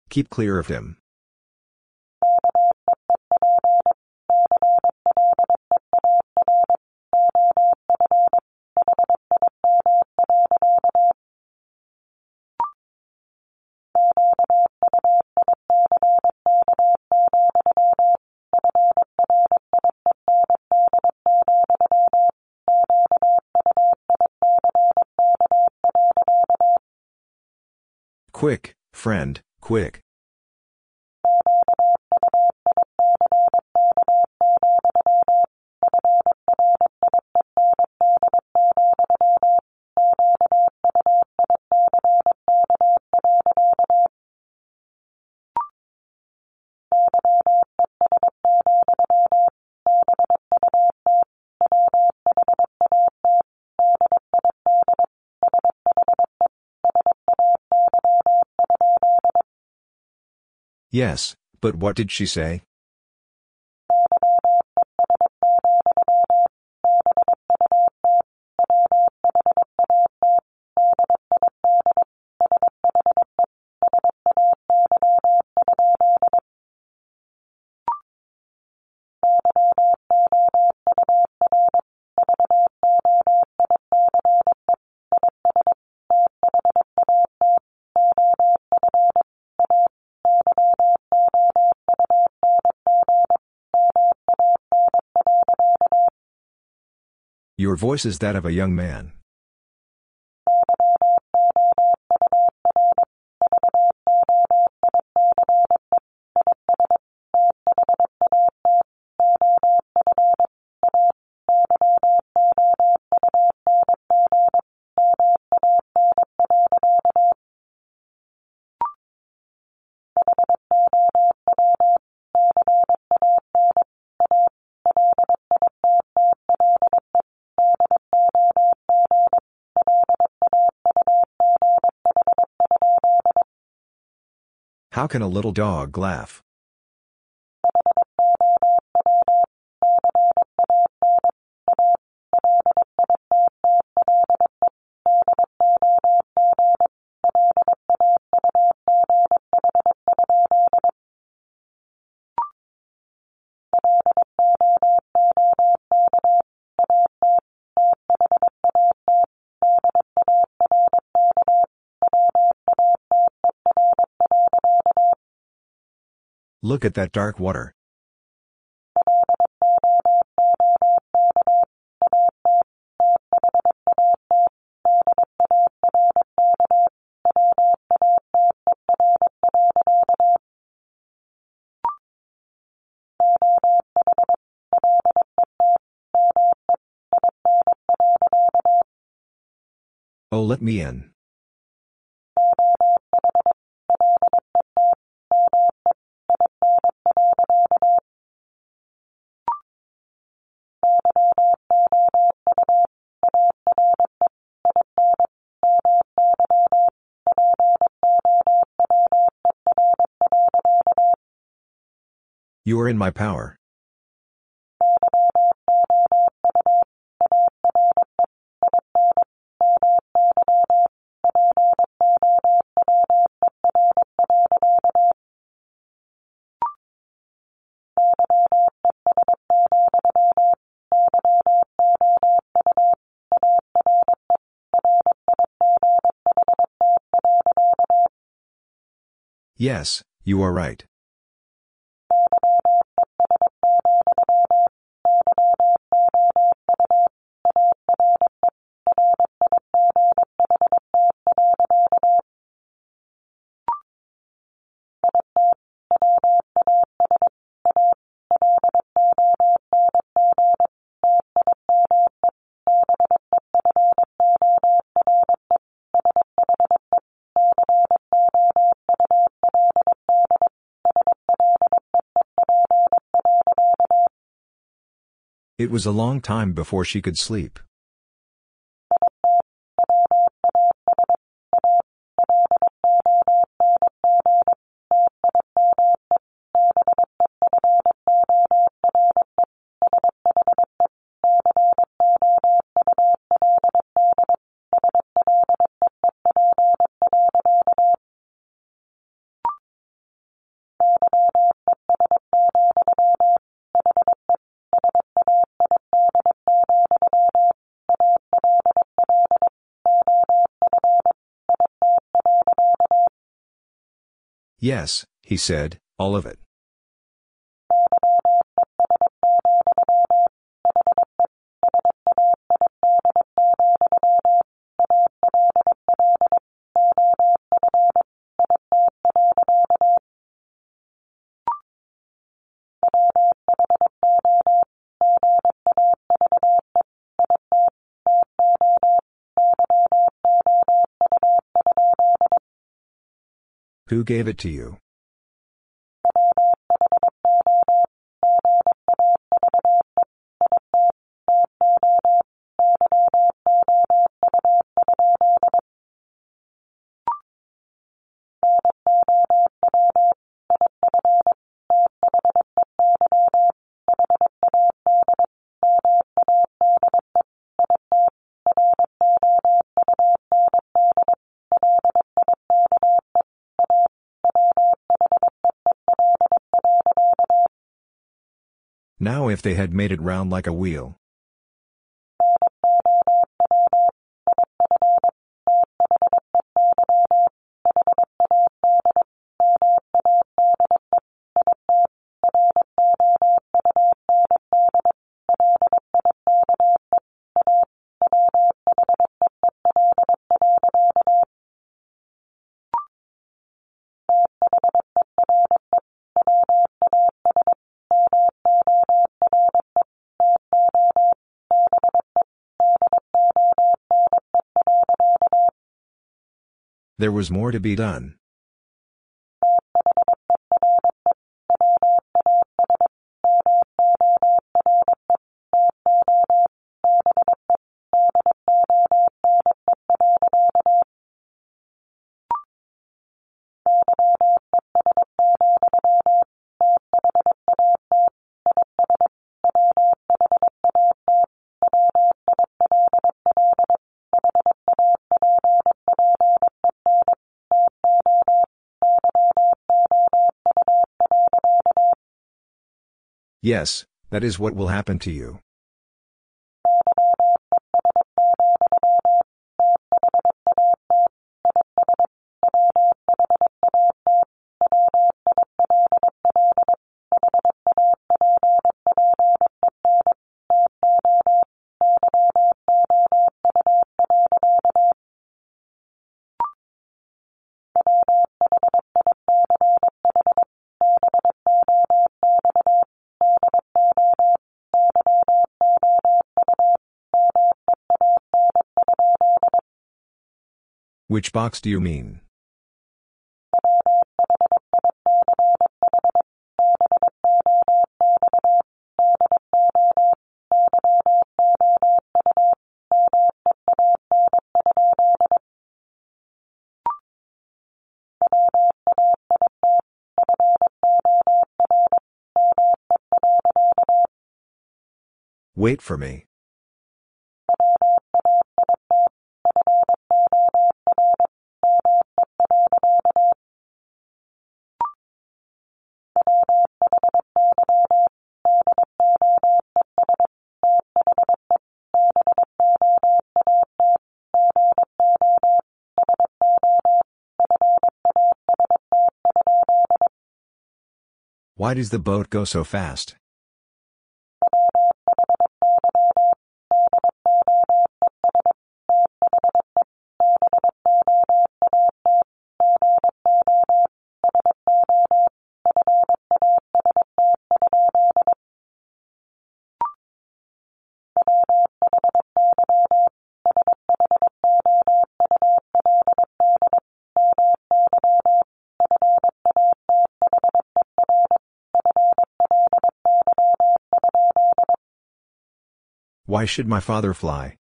Speaker 1: Keep clear of him. Quick, friend, quick. Yes, but what did she say? Voice is that of a young man. How can a little dog laugh? Look at that dark water. Oh, let me in. You are in my power. Yes, you are right. It was a long time before she could sleep. Yes, he said, all of it. Who gave it to you? If they had made it round like a wheel. There was more to be done. Yes, that is what will happen to you. Which box do you mean? Wait for me. Why does the boat go so fast? Why should my father fly?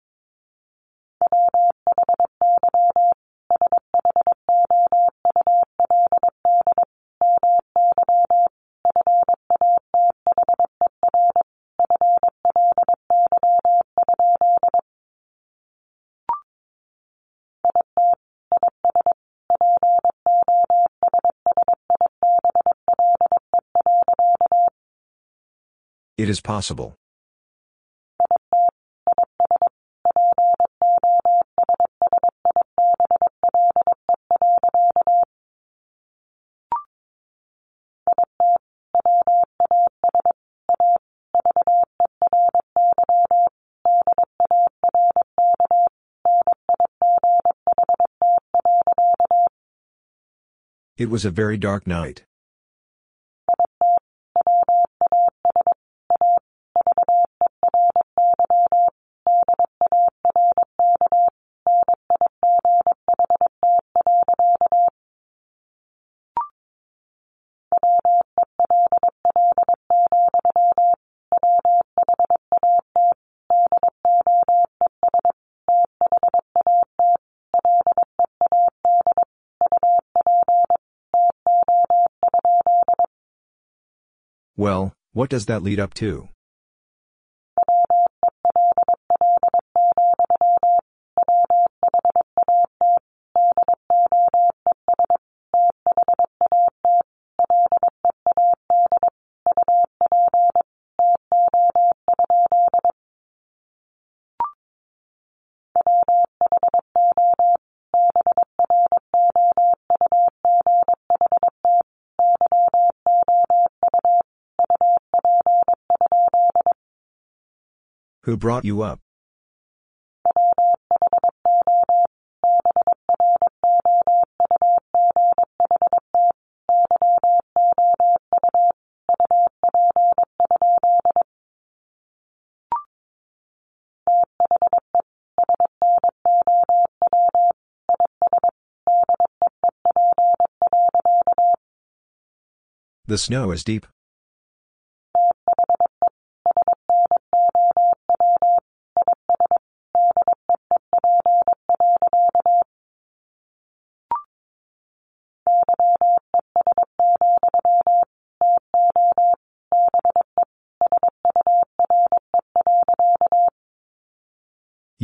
Speaker 1: It is possible. It was a very dark night. What does that lead up to? Who brought you up? The snow is deep.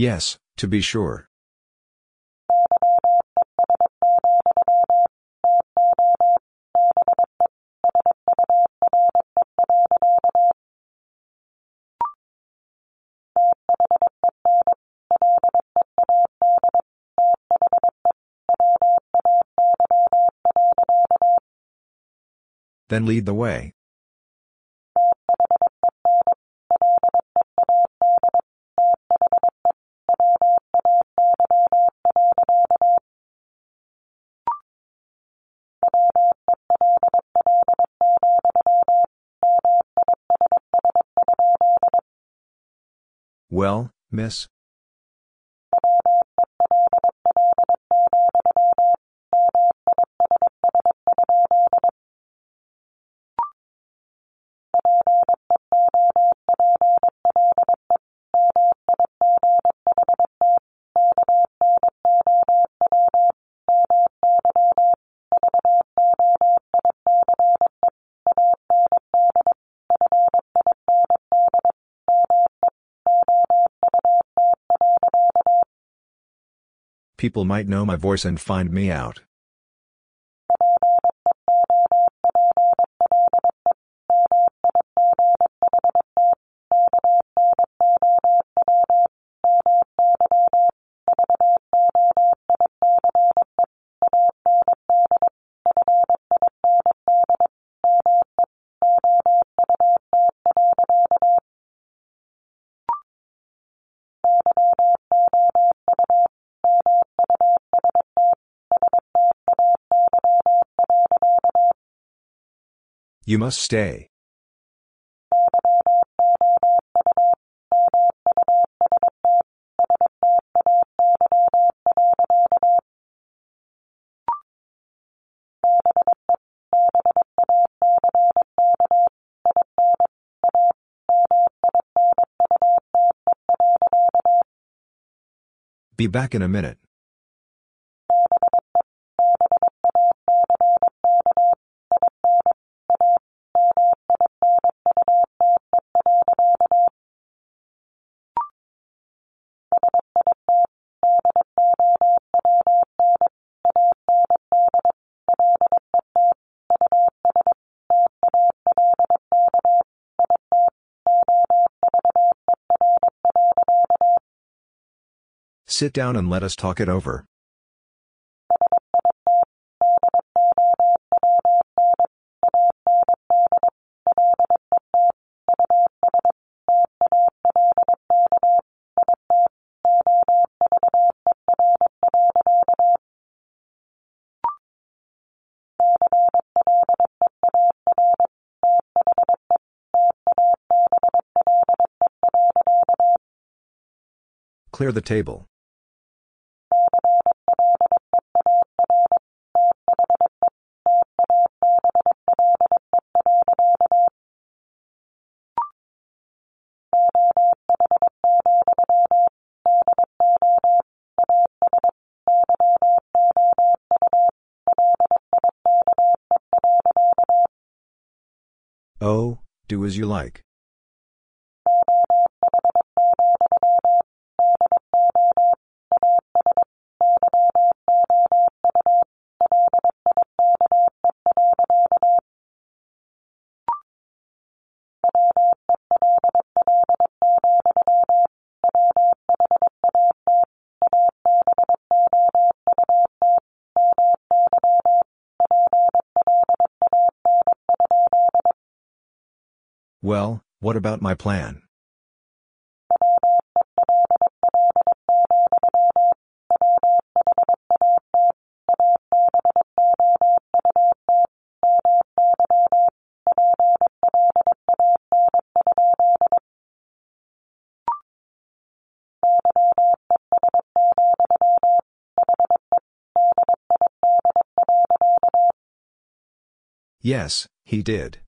Speaker 1: Yes, to be sure. Then lead the way. Well, miss? People might know my voice and find me out. You must stay. Be back in a minute. Sit down and let us talk it over. Clear the table. As you like. Well, what about my plan? Yes, he did.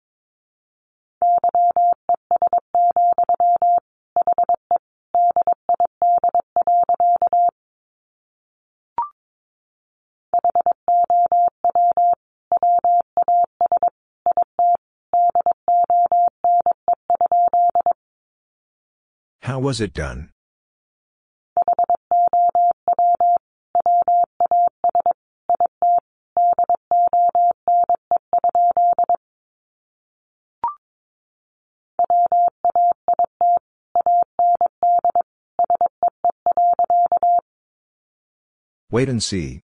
Speaker 1: Was it done? Wait and see.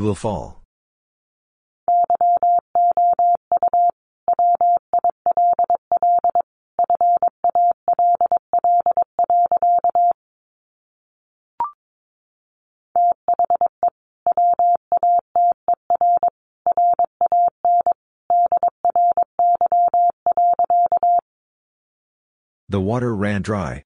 Speaker 1: You will fall. The water ran dry.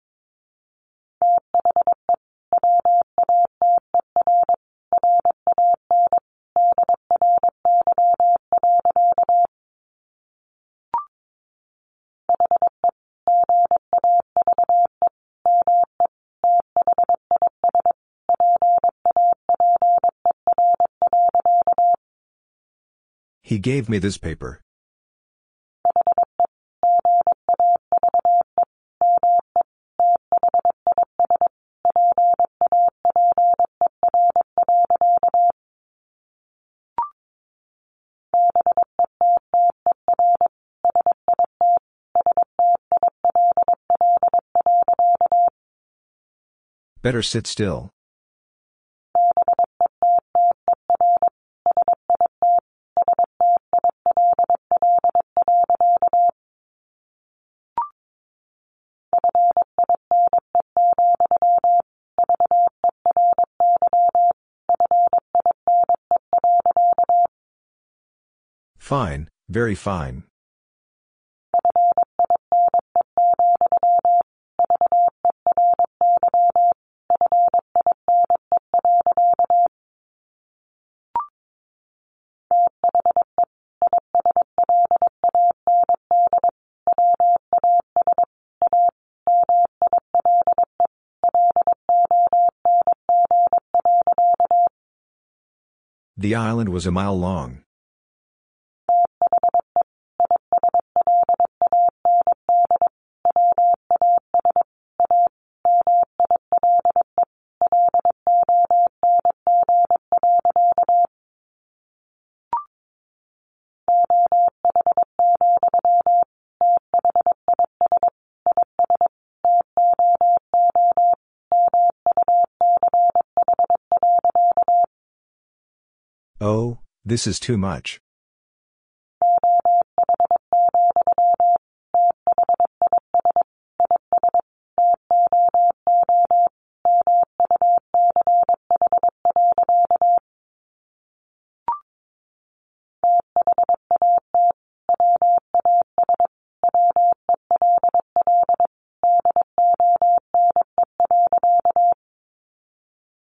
Speaker 1: He gave me this paper. Better sit still. Fine, very fine. The island was a mile long. This is too much.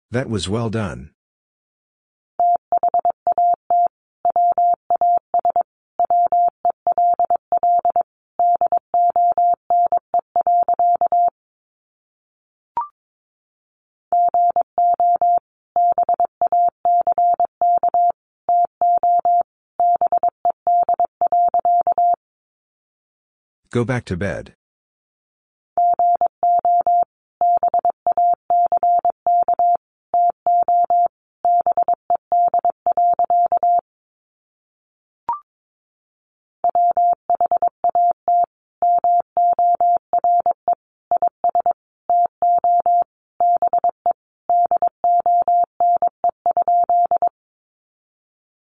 Speaker 1: That was well done. Go back to bed.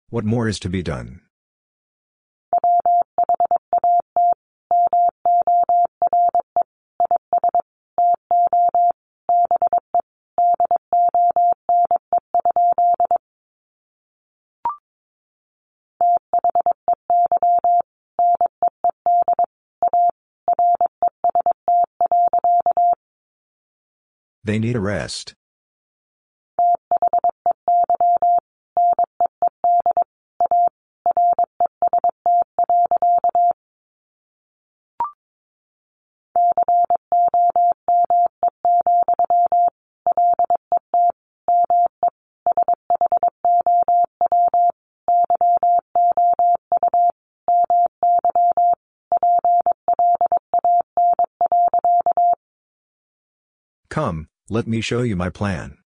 Speaker 1: What more is to be done? They need a rest. Let me show you my plan.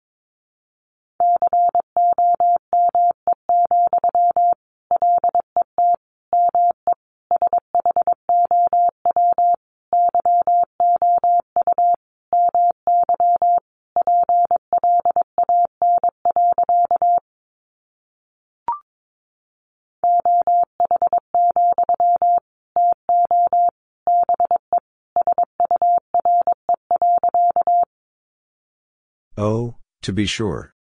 Speaker 1: To be sure.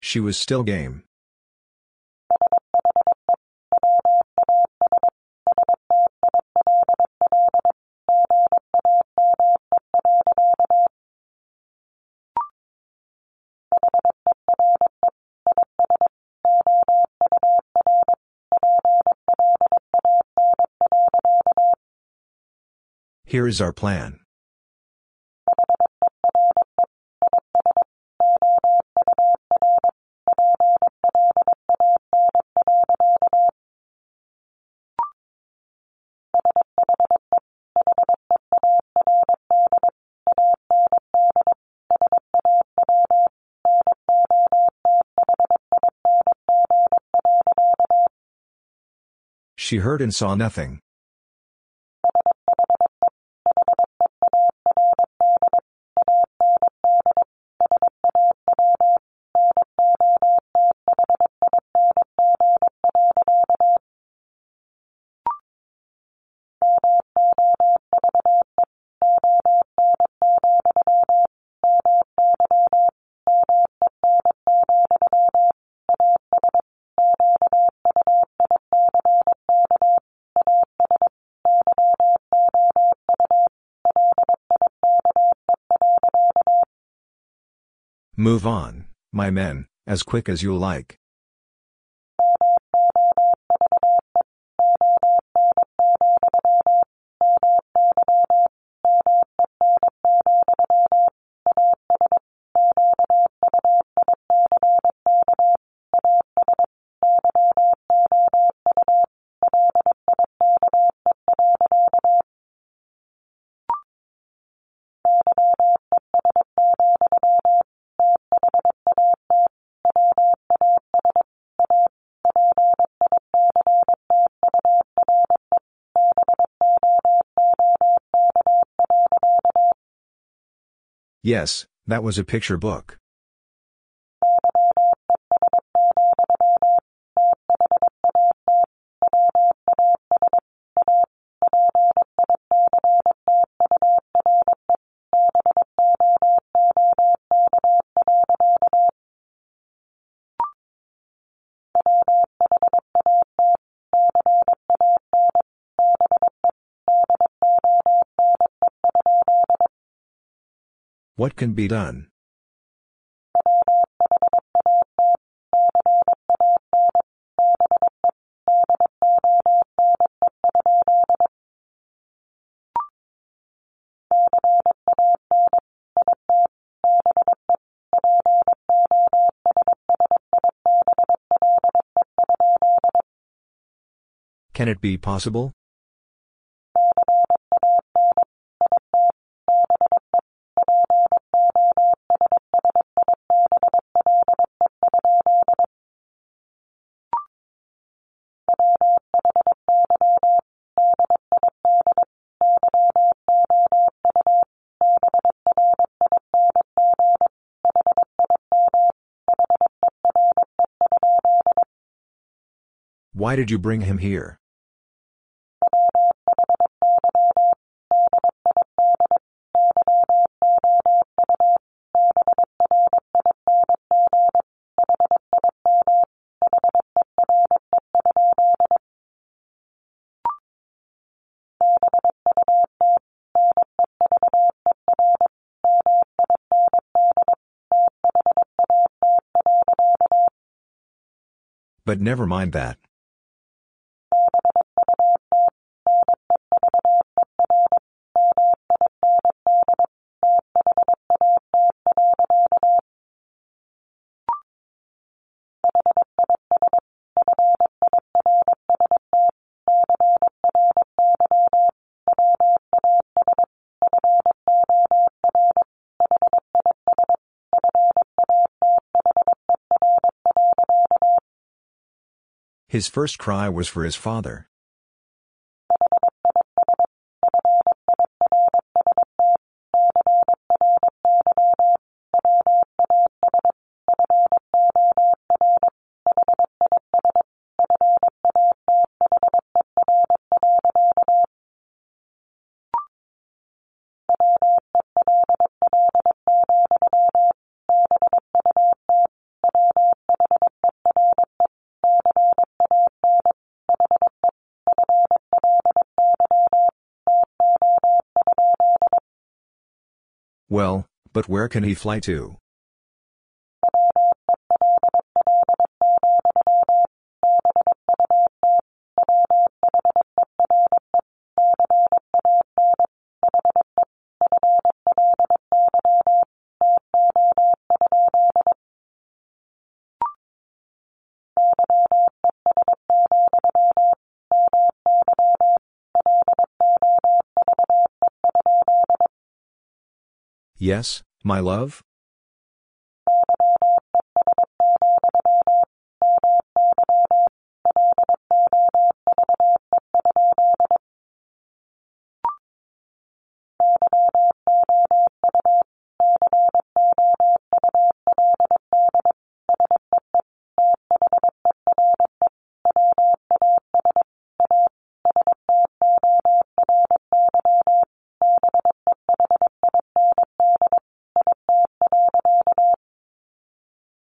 Speaker 1: She was still game. Here is our plan. She heard and saw nothing. Move on, my men, as quick as you like. Yes, that was a picture book. What can be done? Can it be possible? Why did you bring him here? But never mind that. His first cry was for his father. But where can he fly to? Yes, my love?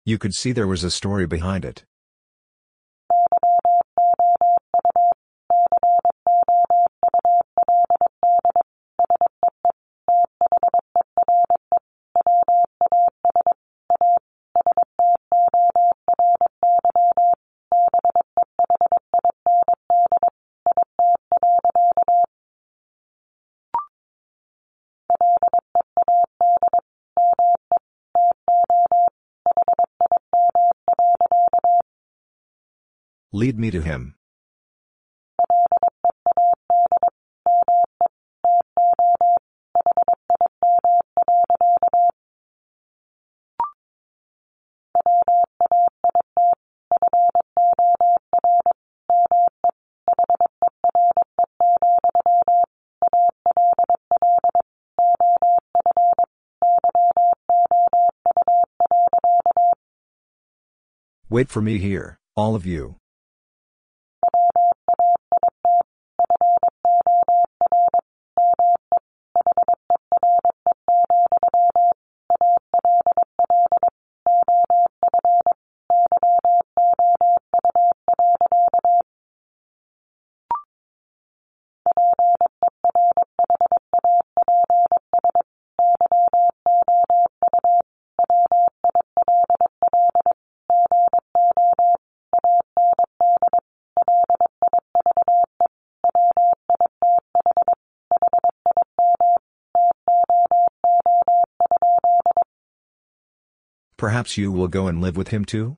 Speaker 1: You could see there was a story behind it. Lead me to him. Wait for me here, all of you. Perhaps you will go and live with him too?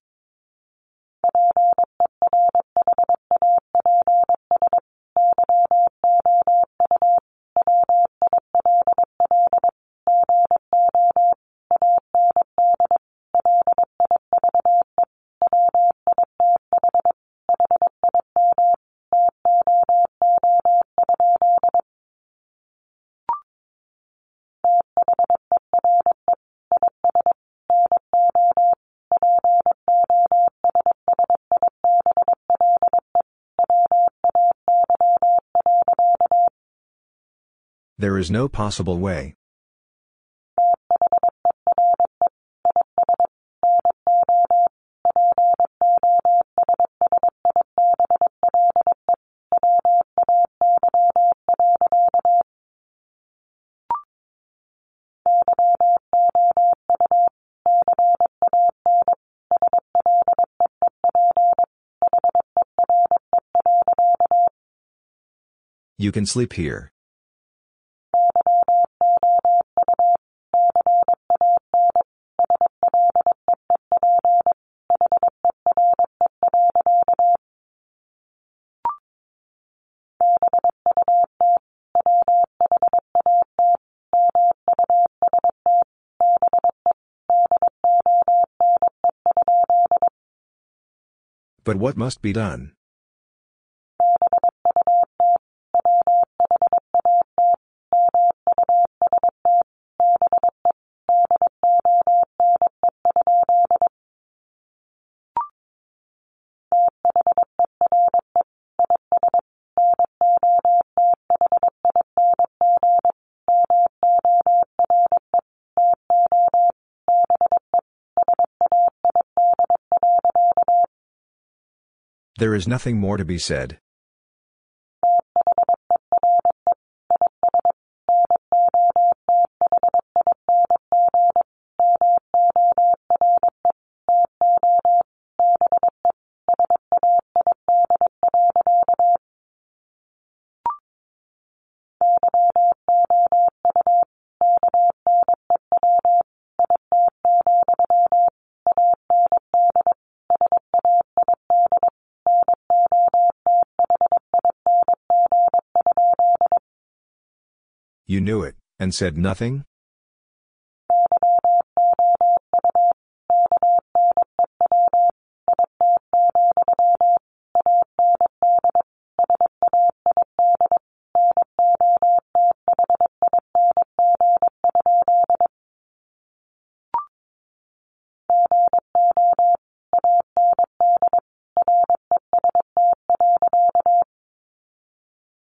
Speaker 1: There is no possible way. You can sleep here. But what must be done? There is nothing more to be said. Knew it, and said nothing?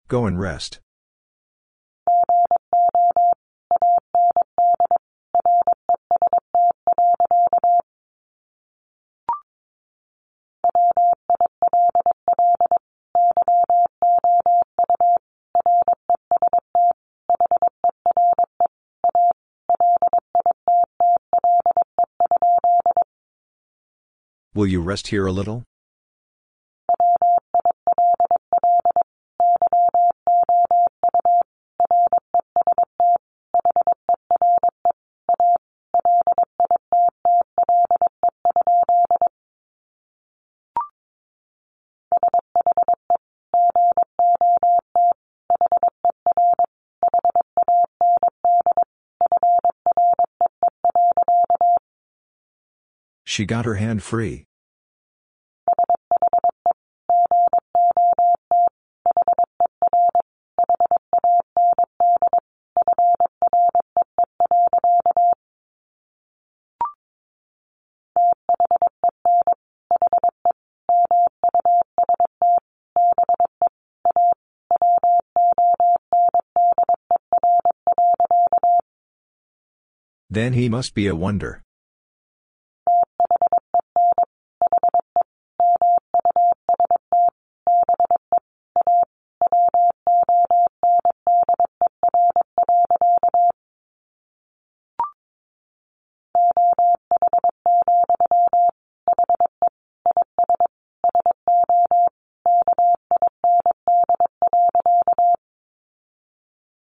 Speaker 1: Go and rest. Will you rest here a little? She got her hand free. Then he must be a wonder.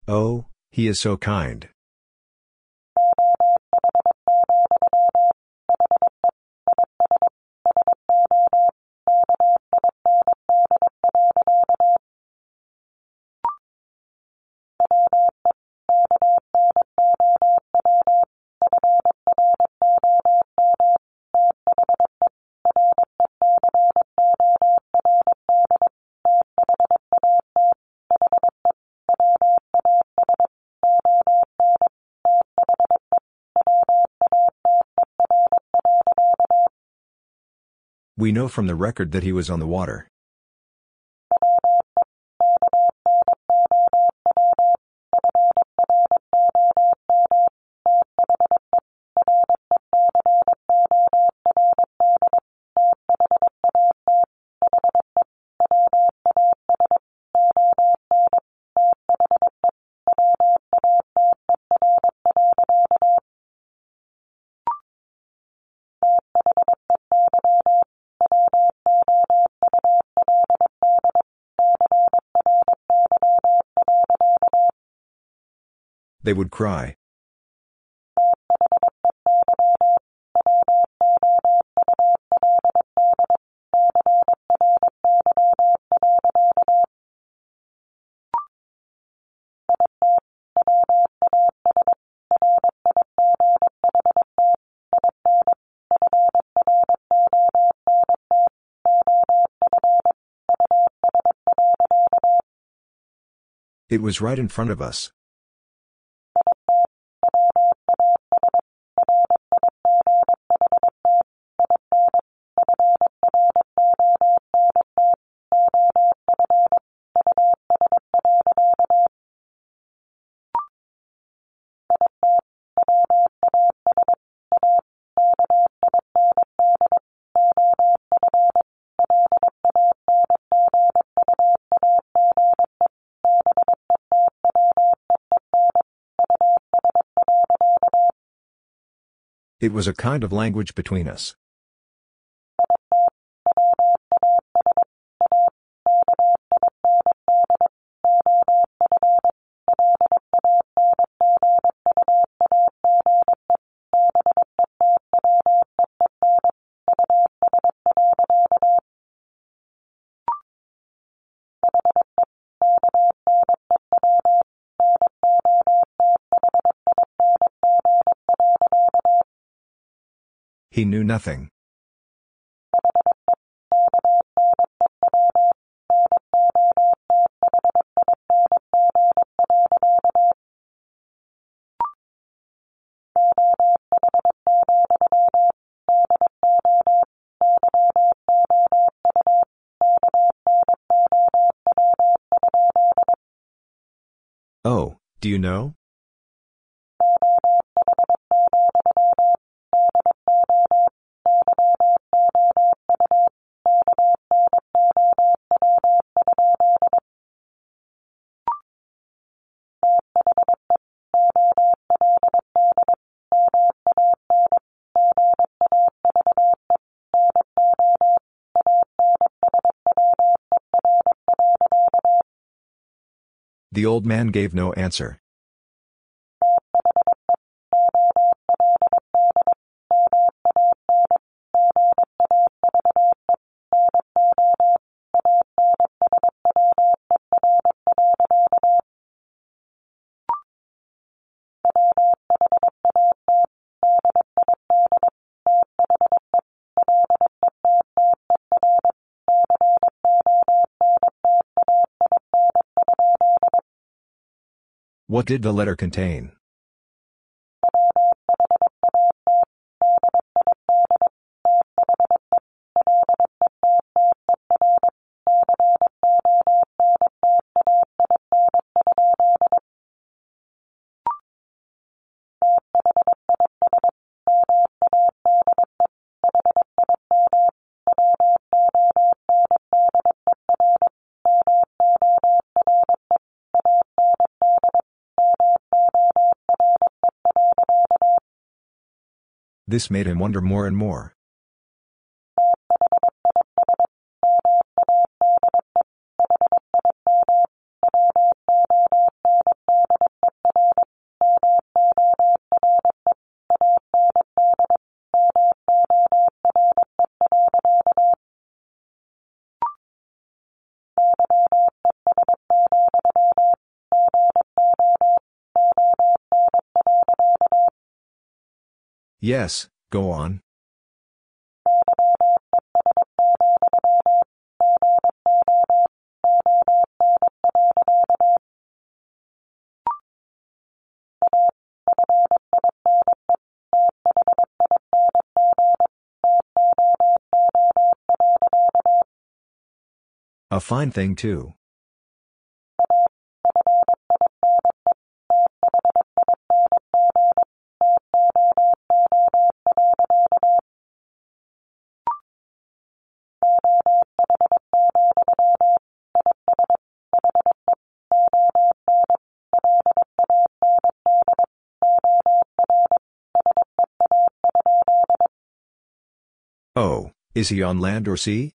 Speaker 1: Oh, he is so kind. We know from the record that he was on the water. They would cry. It was right in front of us. It was a kind of language between us. He knew nothing. Oh, do you know? The old man gave no answer. What did the letter contain? This made him wonder more and more. Yes, go on. A fine thing too. Is he on land or sea?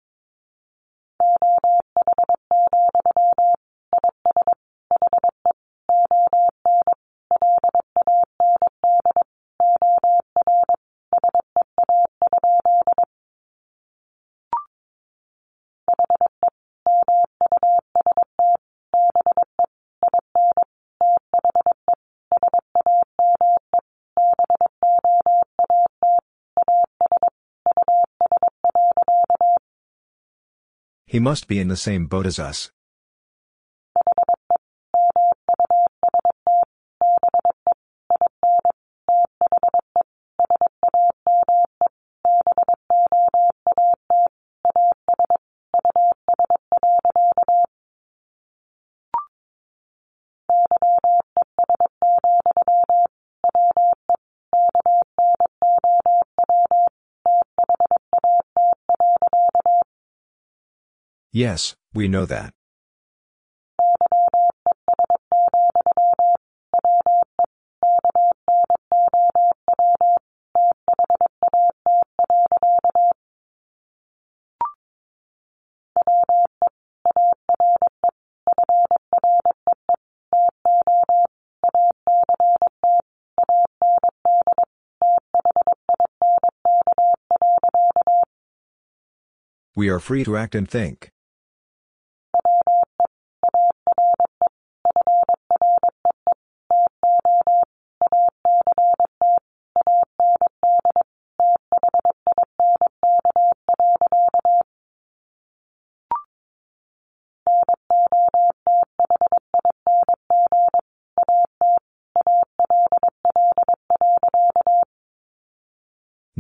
Speaker 1: He must be in the same boat as us. Yes, we know that. We are free to act and think.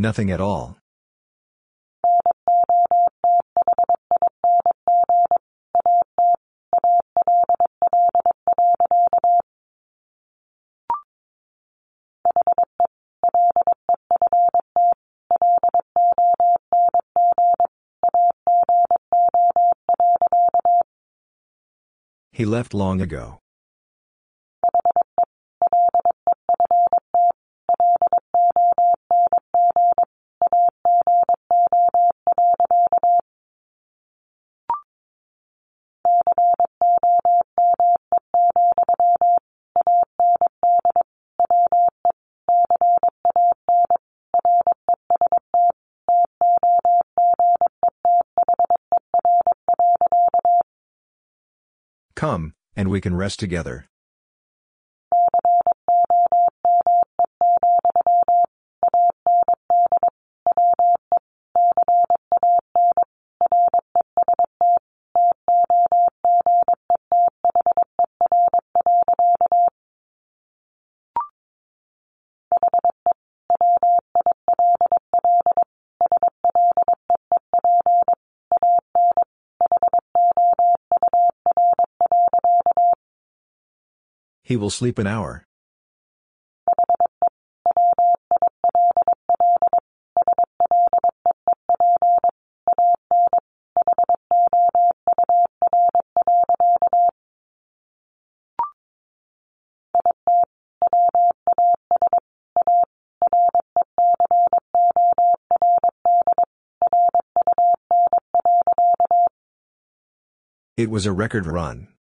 Speaker 1: Nothing at all. He left long ago. We can rest together. He will sleep an hour. It was a record run.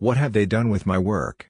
Speaker 1: What have they done with my work?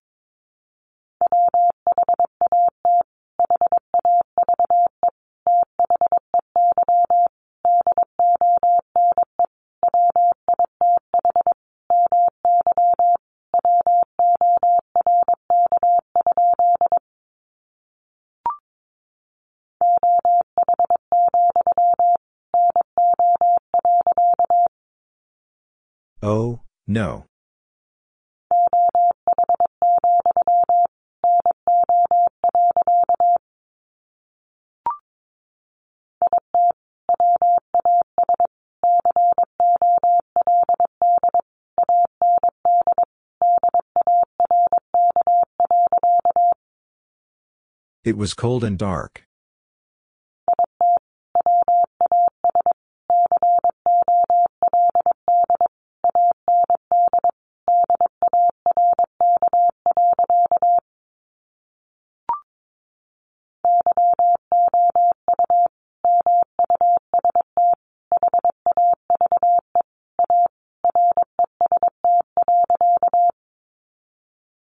Speaker 1: It was cold and dark.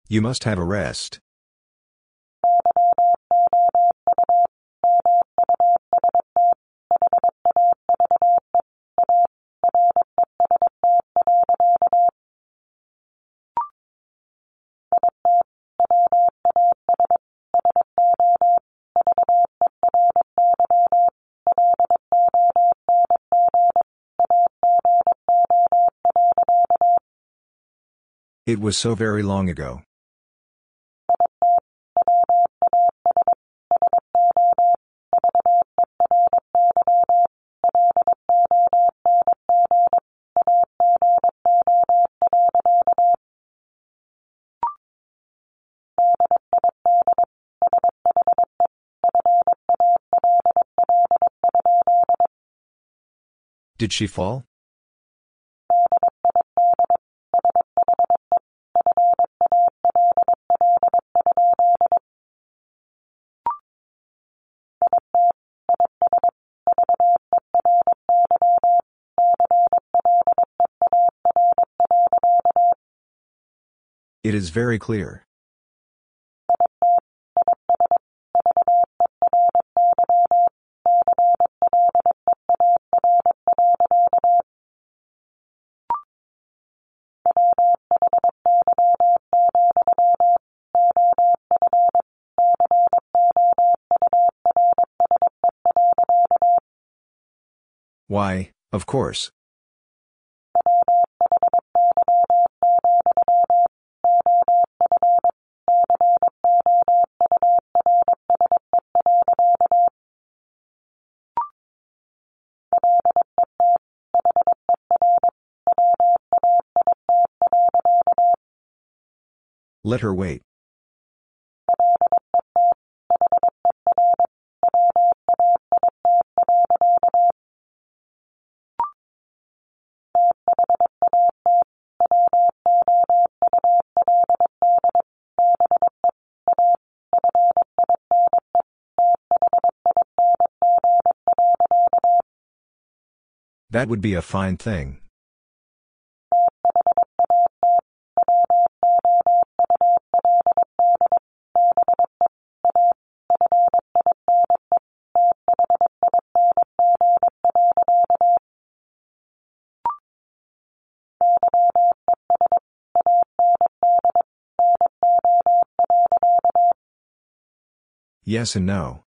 Speaker 1: You must have a rest. It was so very long ago. Did she fall? It is very clear. Why, of course. Let her wait. That would be a fine thing. Yes and no.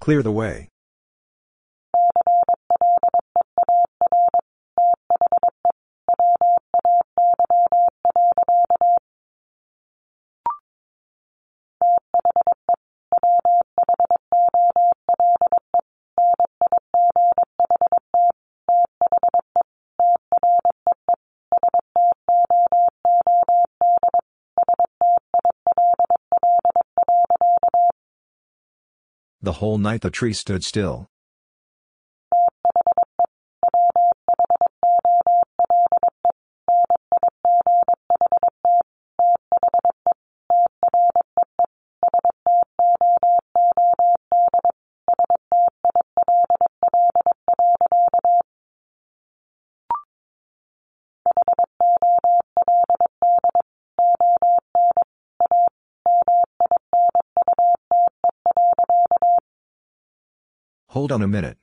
Speaker 1: Clear the way. The whole night the tree stood still. Hold on a minute.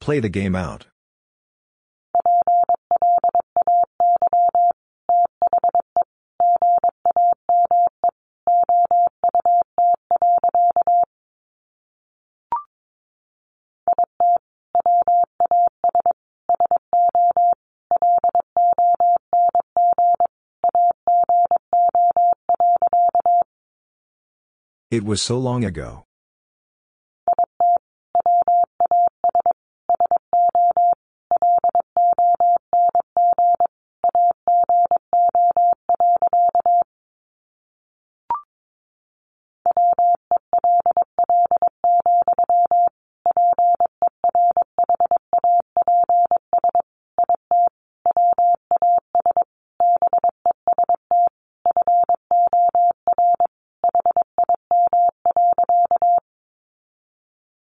Speaker 1: Play the game out. It was so long ago.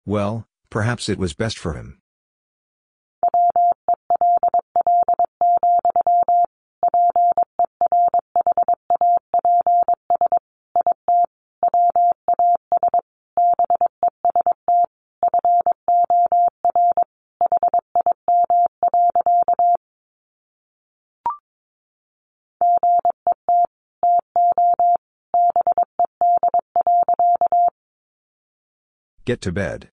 Speaker 1: Well, perhaps it was best for him. Get to bed.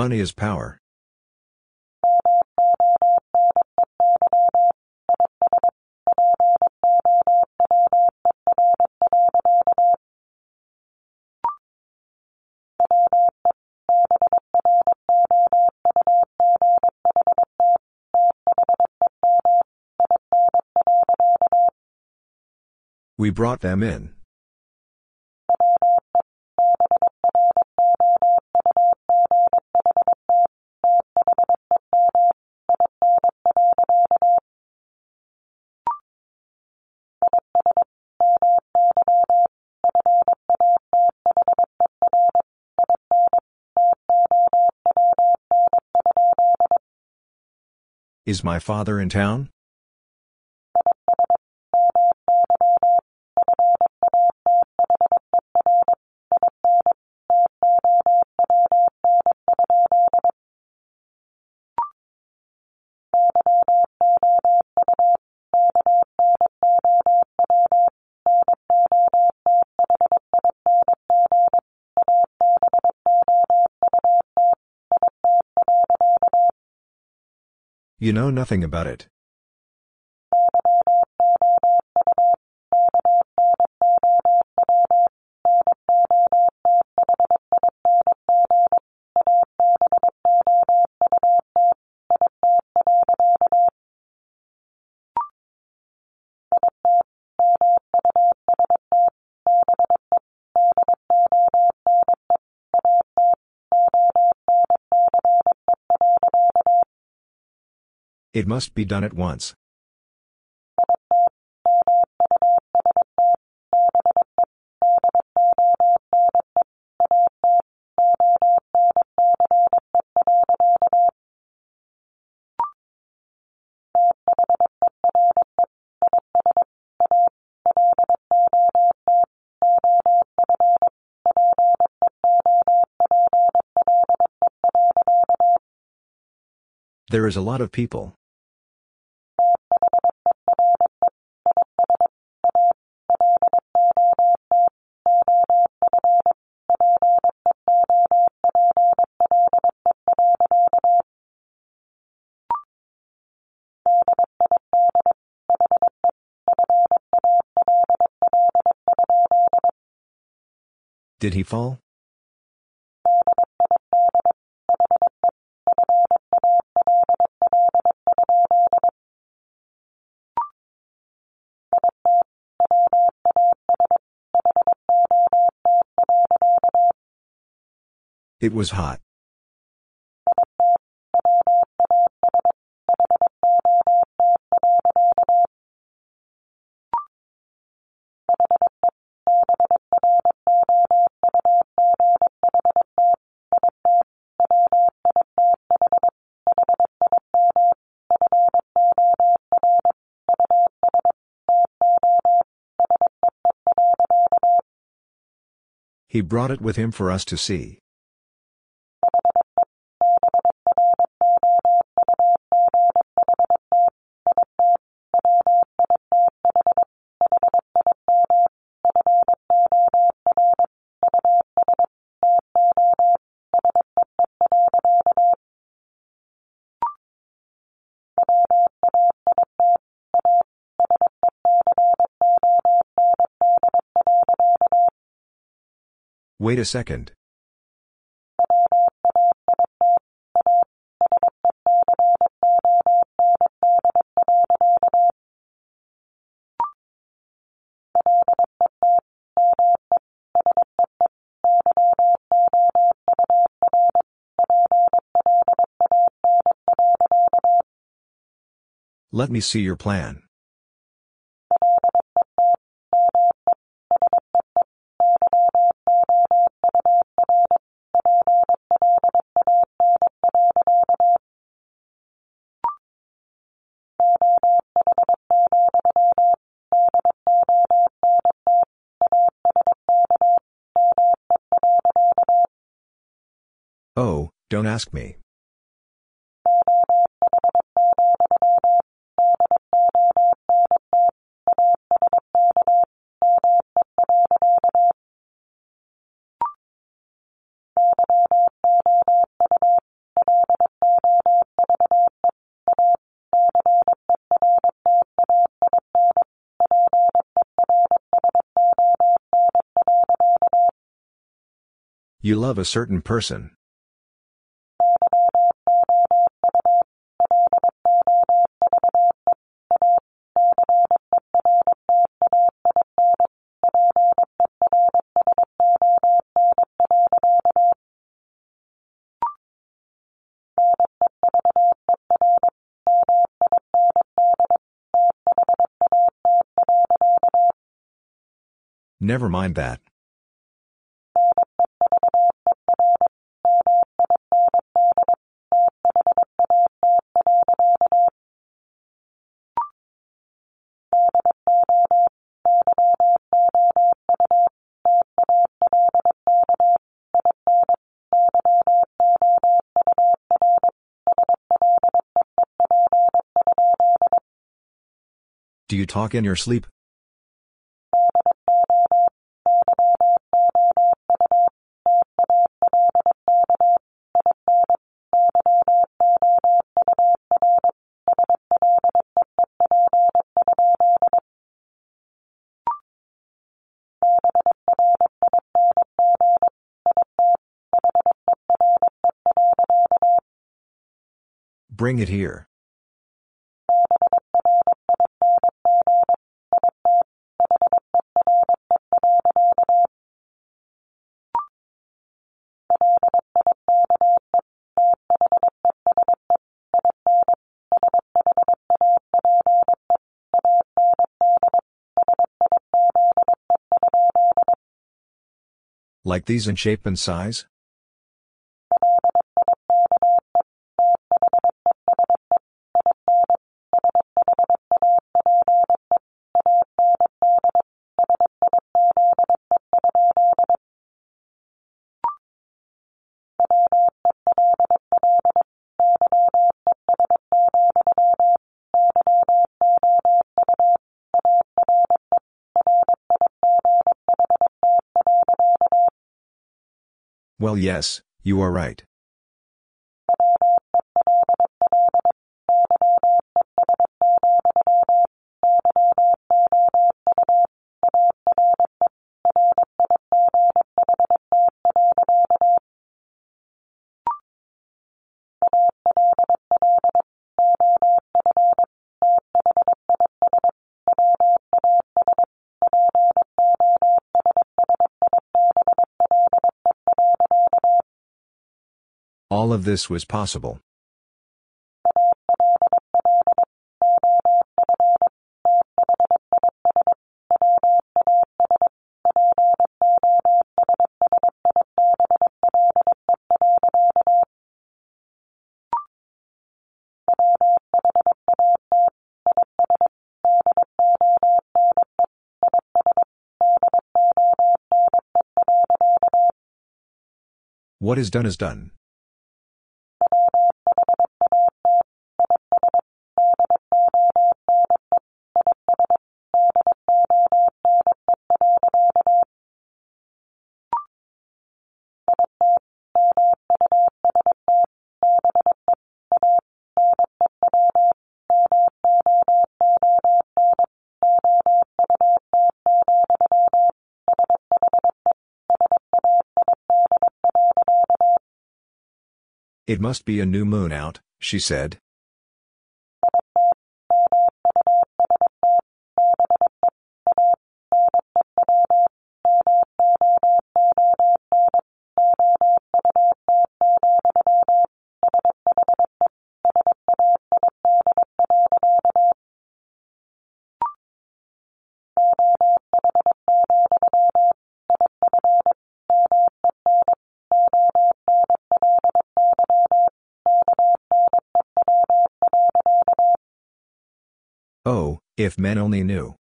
Speaker 1: Money is power. We brought them in. Is my father in town? You know nothing about it. It must be done at once. There is a lot of people. Did he fall? It was hot. He brought it with him for us to see. Wait a second. Let me see your plan. Ask me. You love a certain person. Never mind that. Do you talk in your sleep? Bring it here. Like these in shape and size? Well yes, you are right. All of this was possible. What is done is done. It must be a new moon out, she said. If men only knew.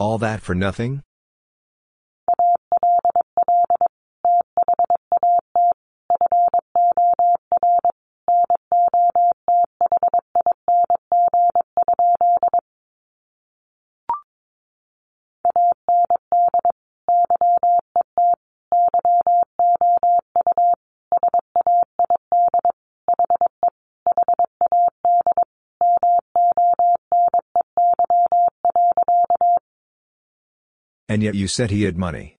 Speaker 1: All that for nothing? And yet you said he had money.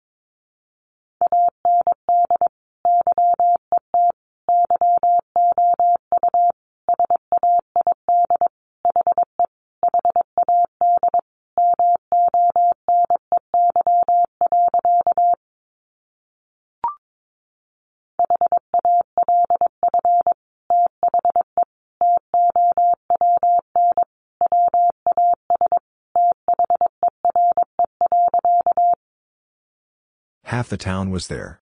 Speaker 1: Half the town was there.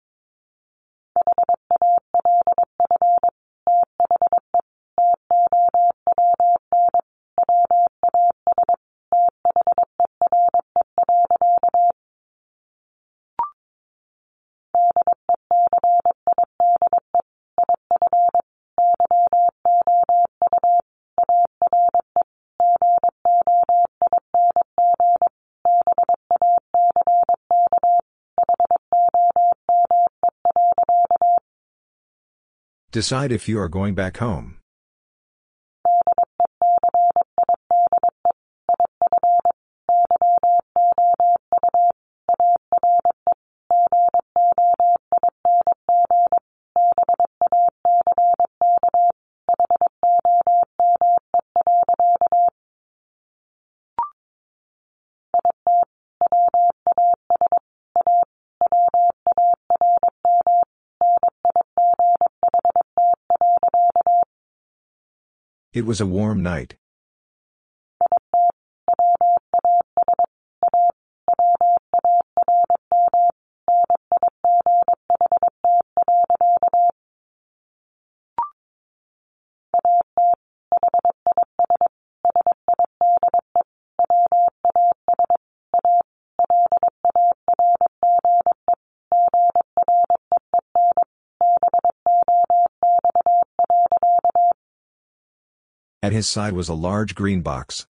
Speaker 1: Decide if you are going back home. It was a warm night. His side was a large green box.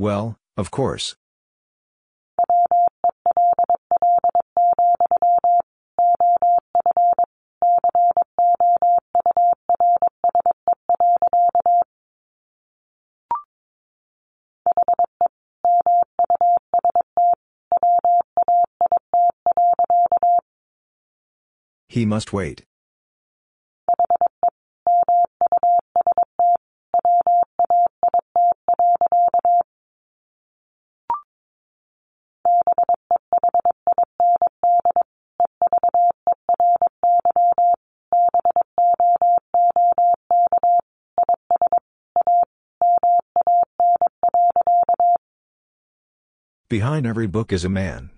Speaker 1: Well, of course. He must wait. Behind every book is a man.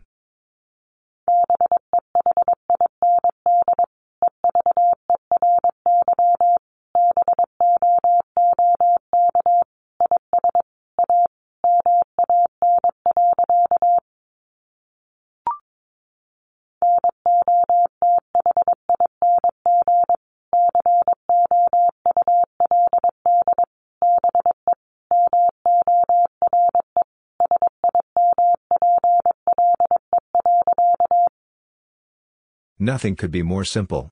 Speaker 1: Nothing could be more simple.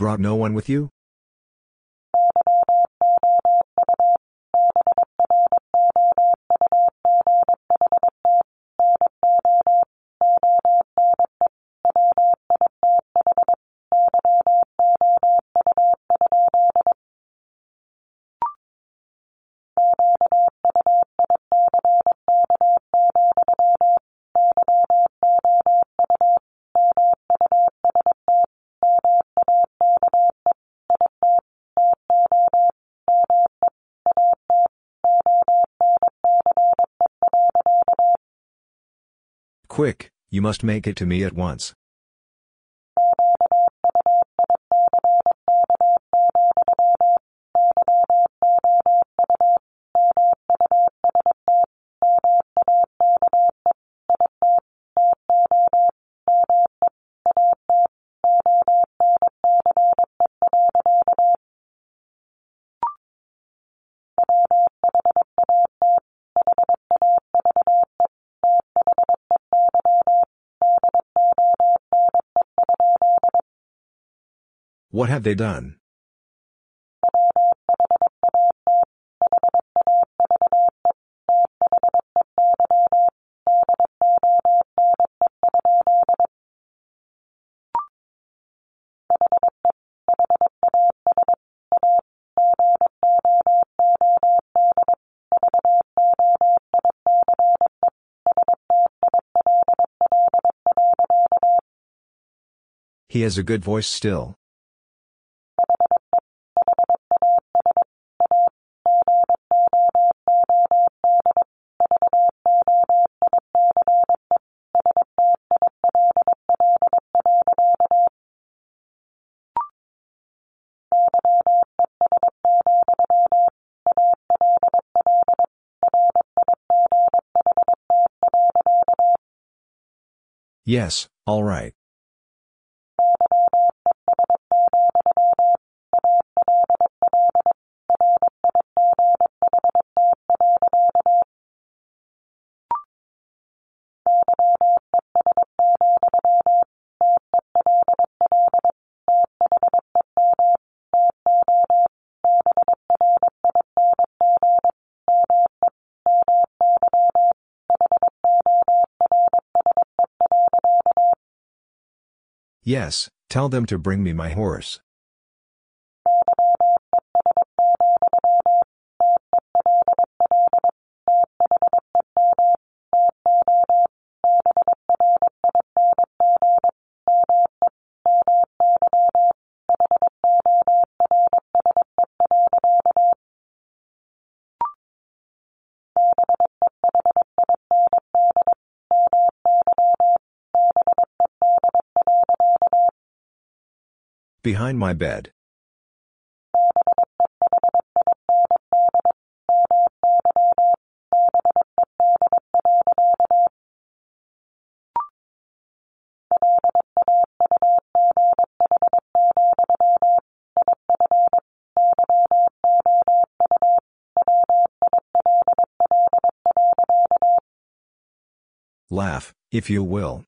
Speaker 1: Brought no one with you? You must make it to me at once. Have they done? He has a good voice still. Yes, all Yes, tell them to bring me my horse. Behind my bed. Laugh, if you will.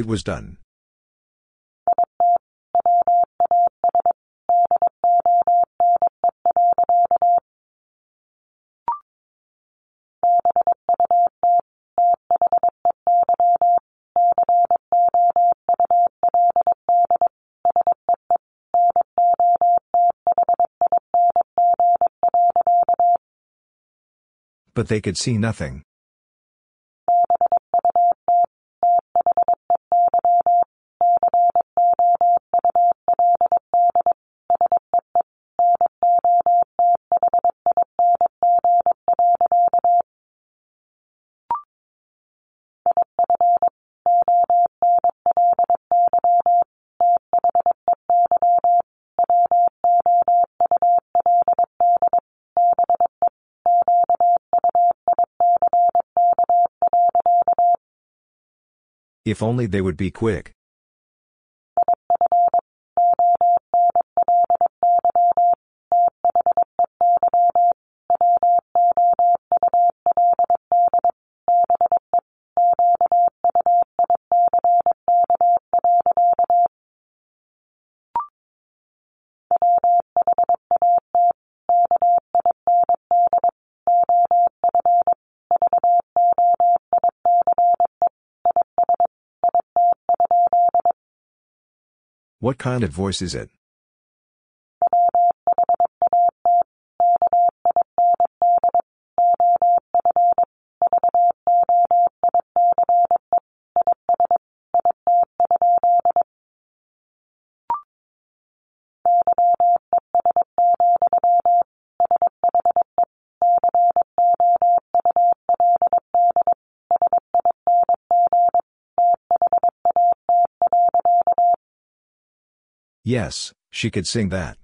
Speaker 1: It was done. But they could see nothing. If only they would be quick. What kind of voice is it? Yes, she could sing that.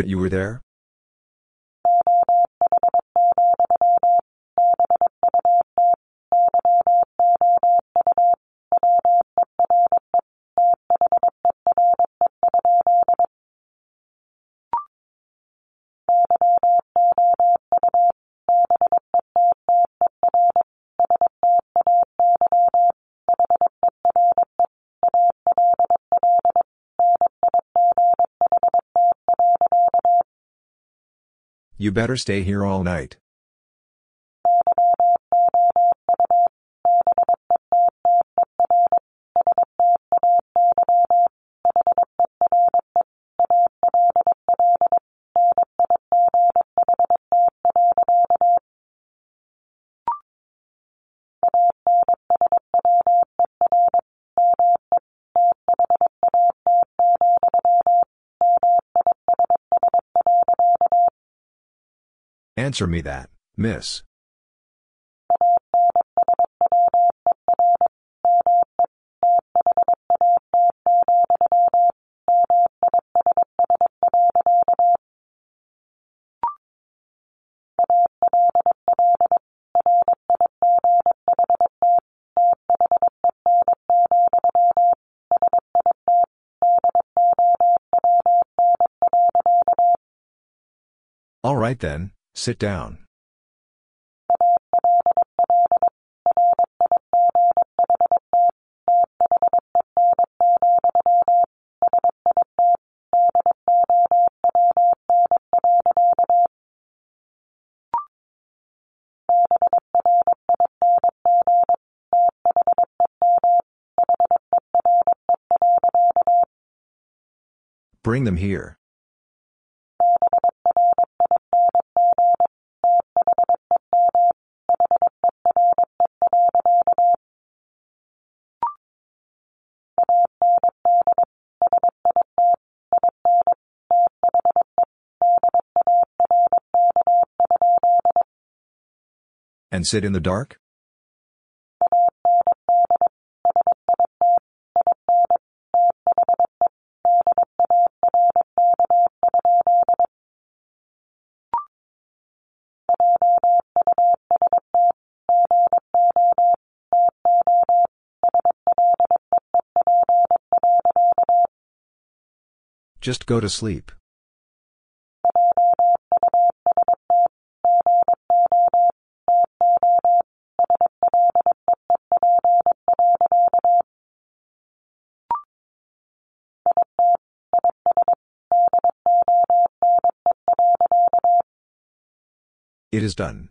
Speaker 1: But you were there? You better stay here all night. Answer me that, miss. All right then, sit down. Bring them here. And sit in the dark? Just go to sleep. It is done.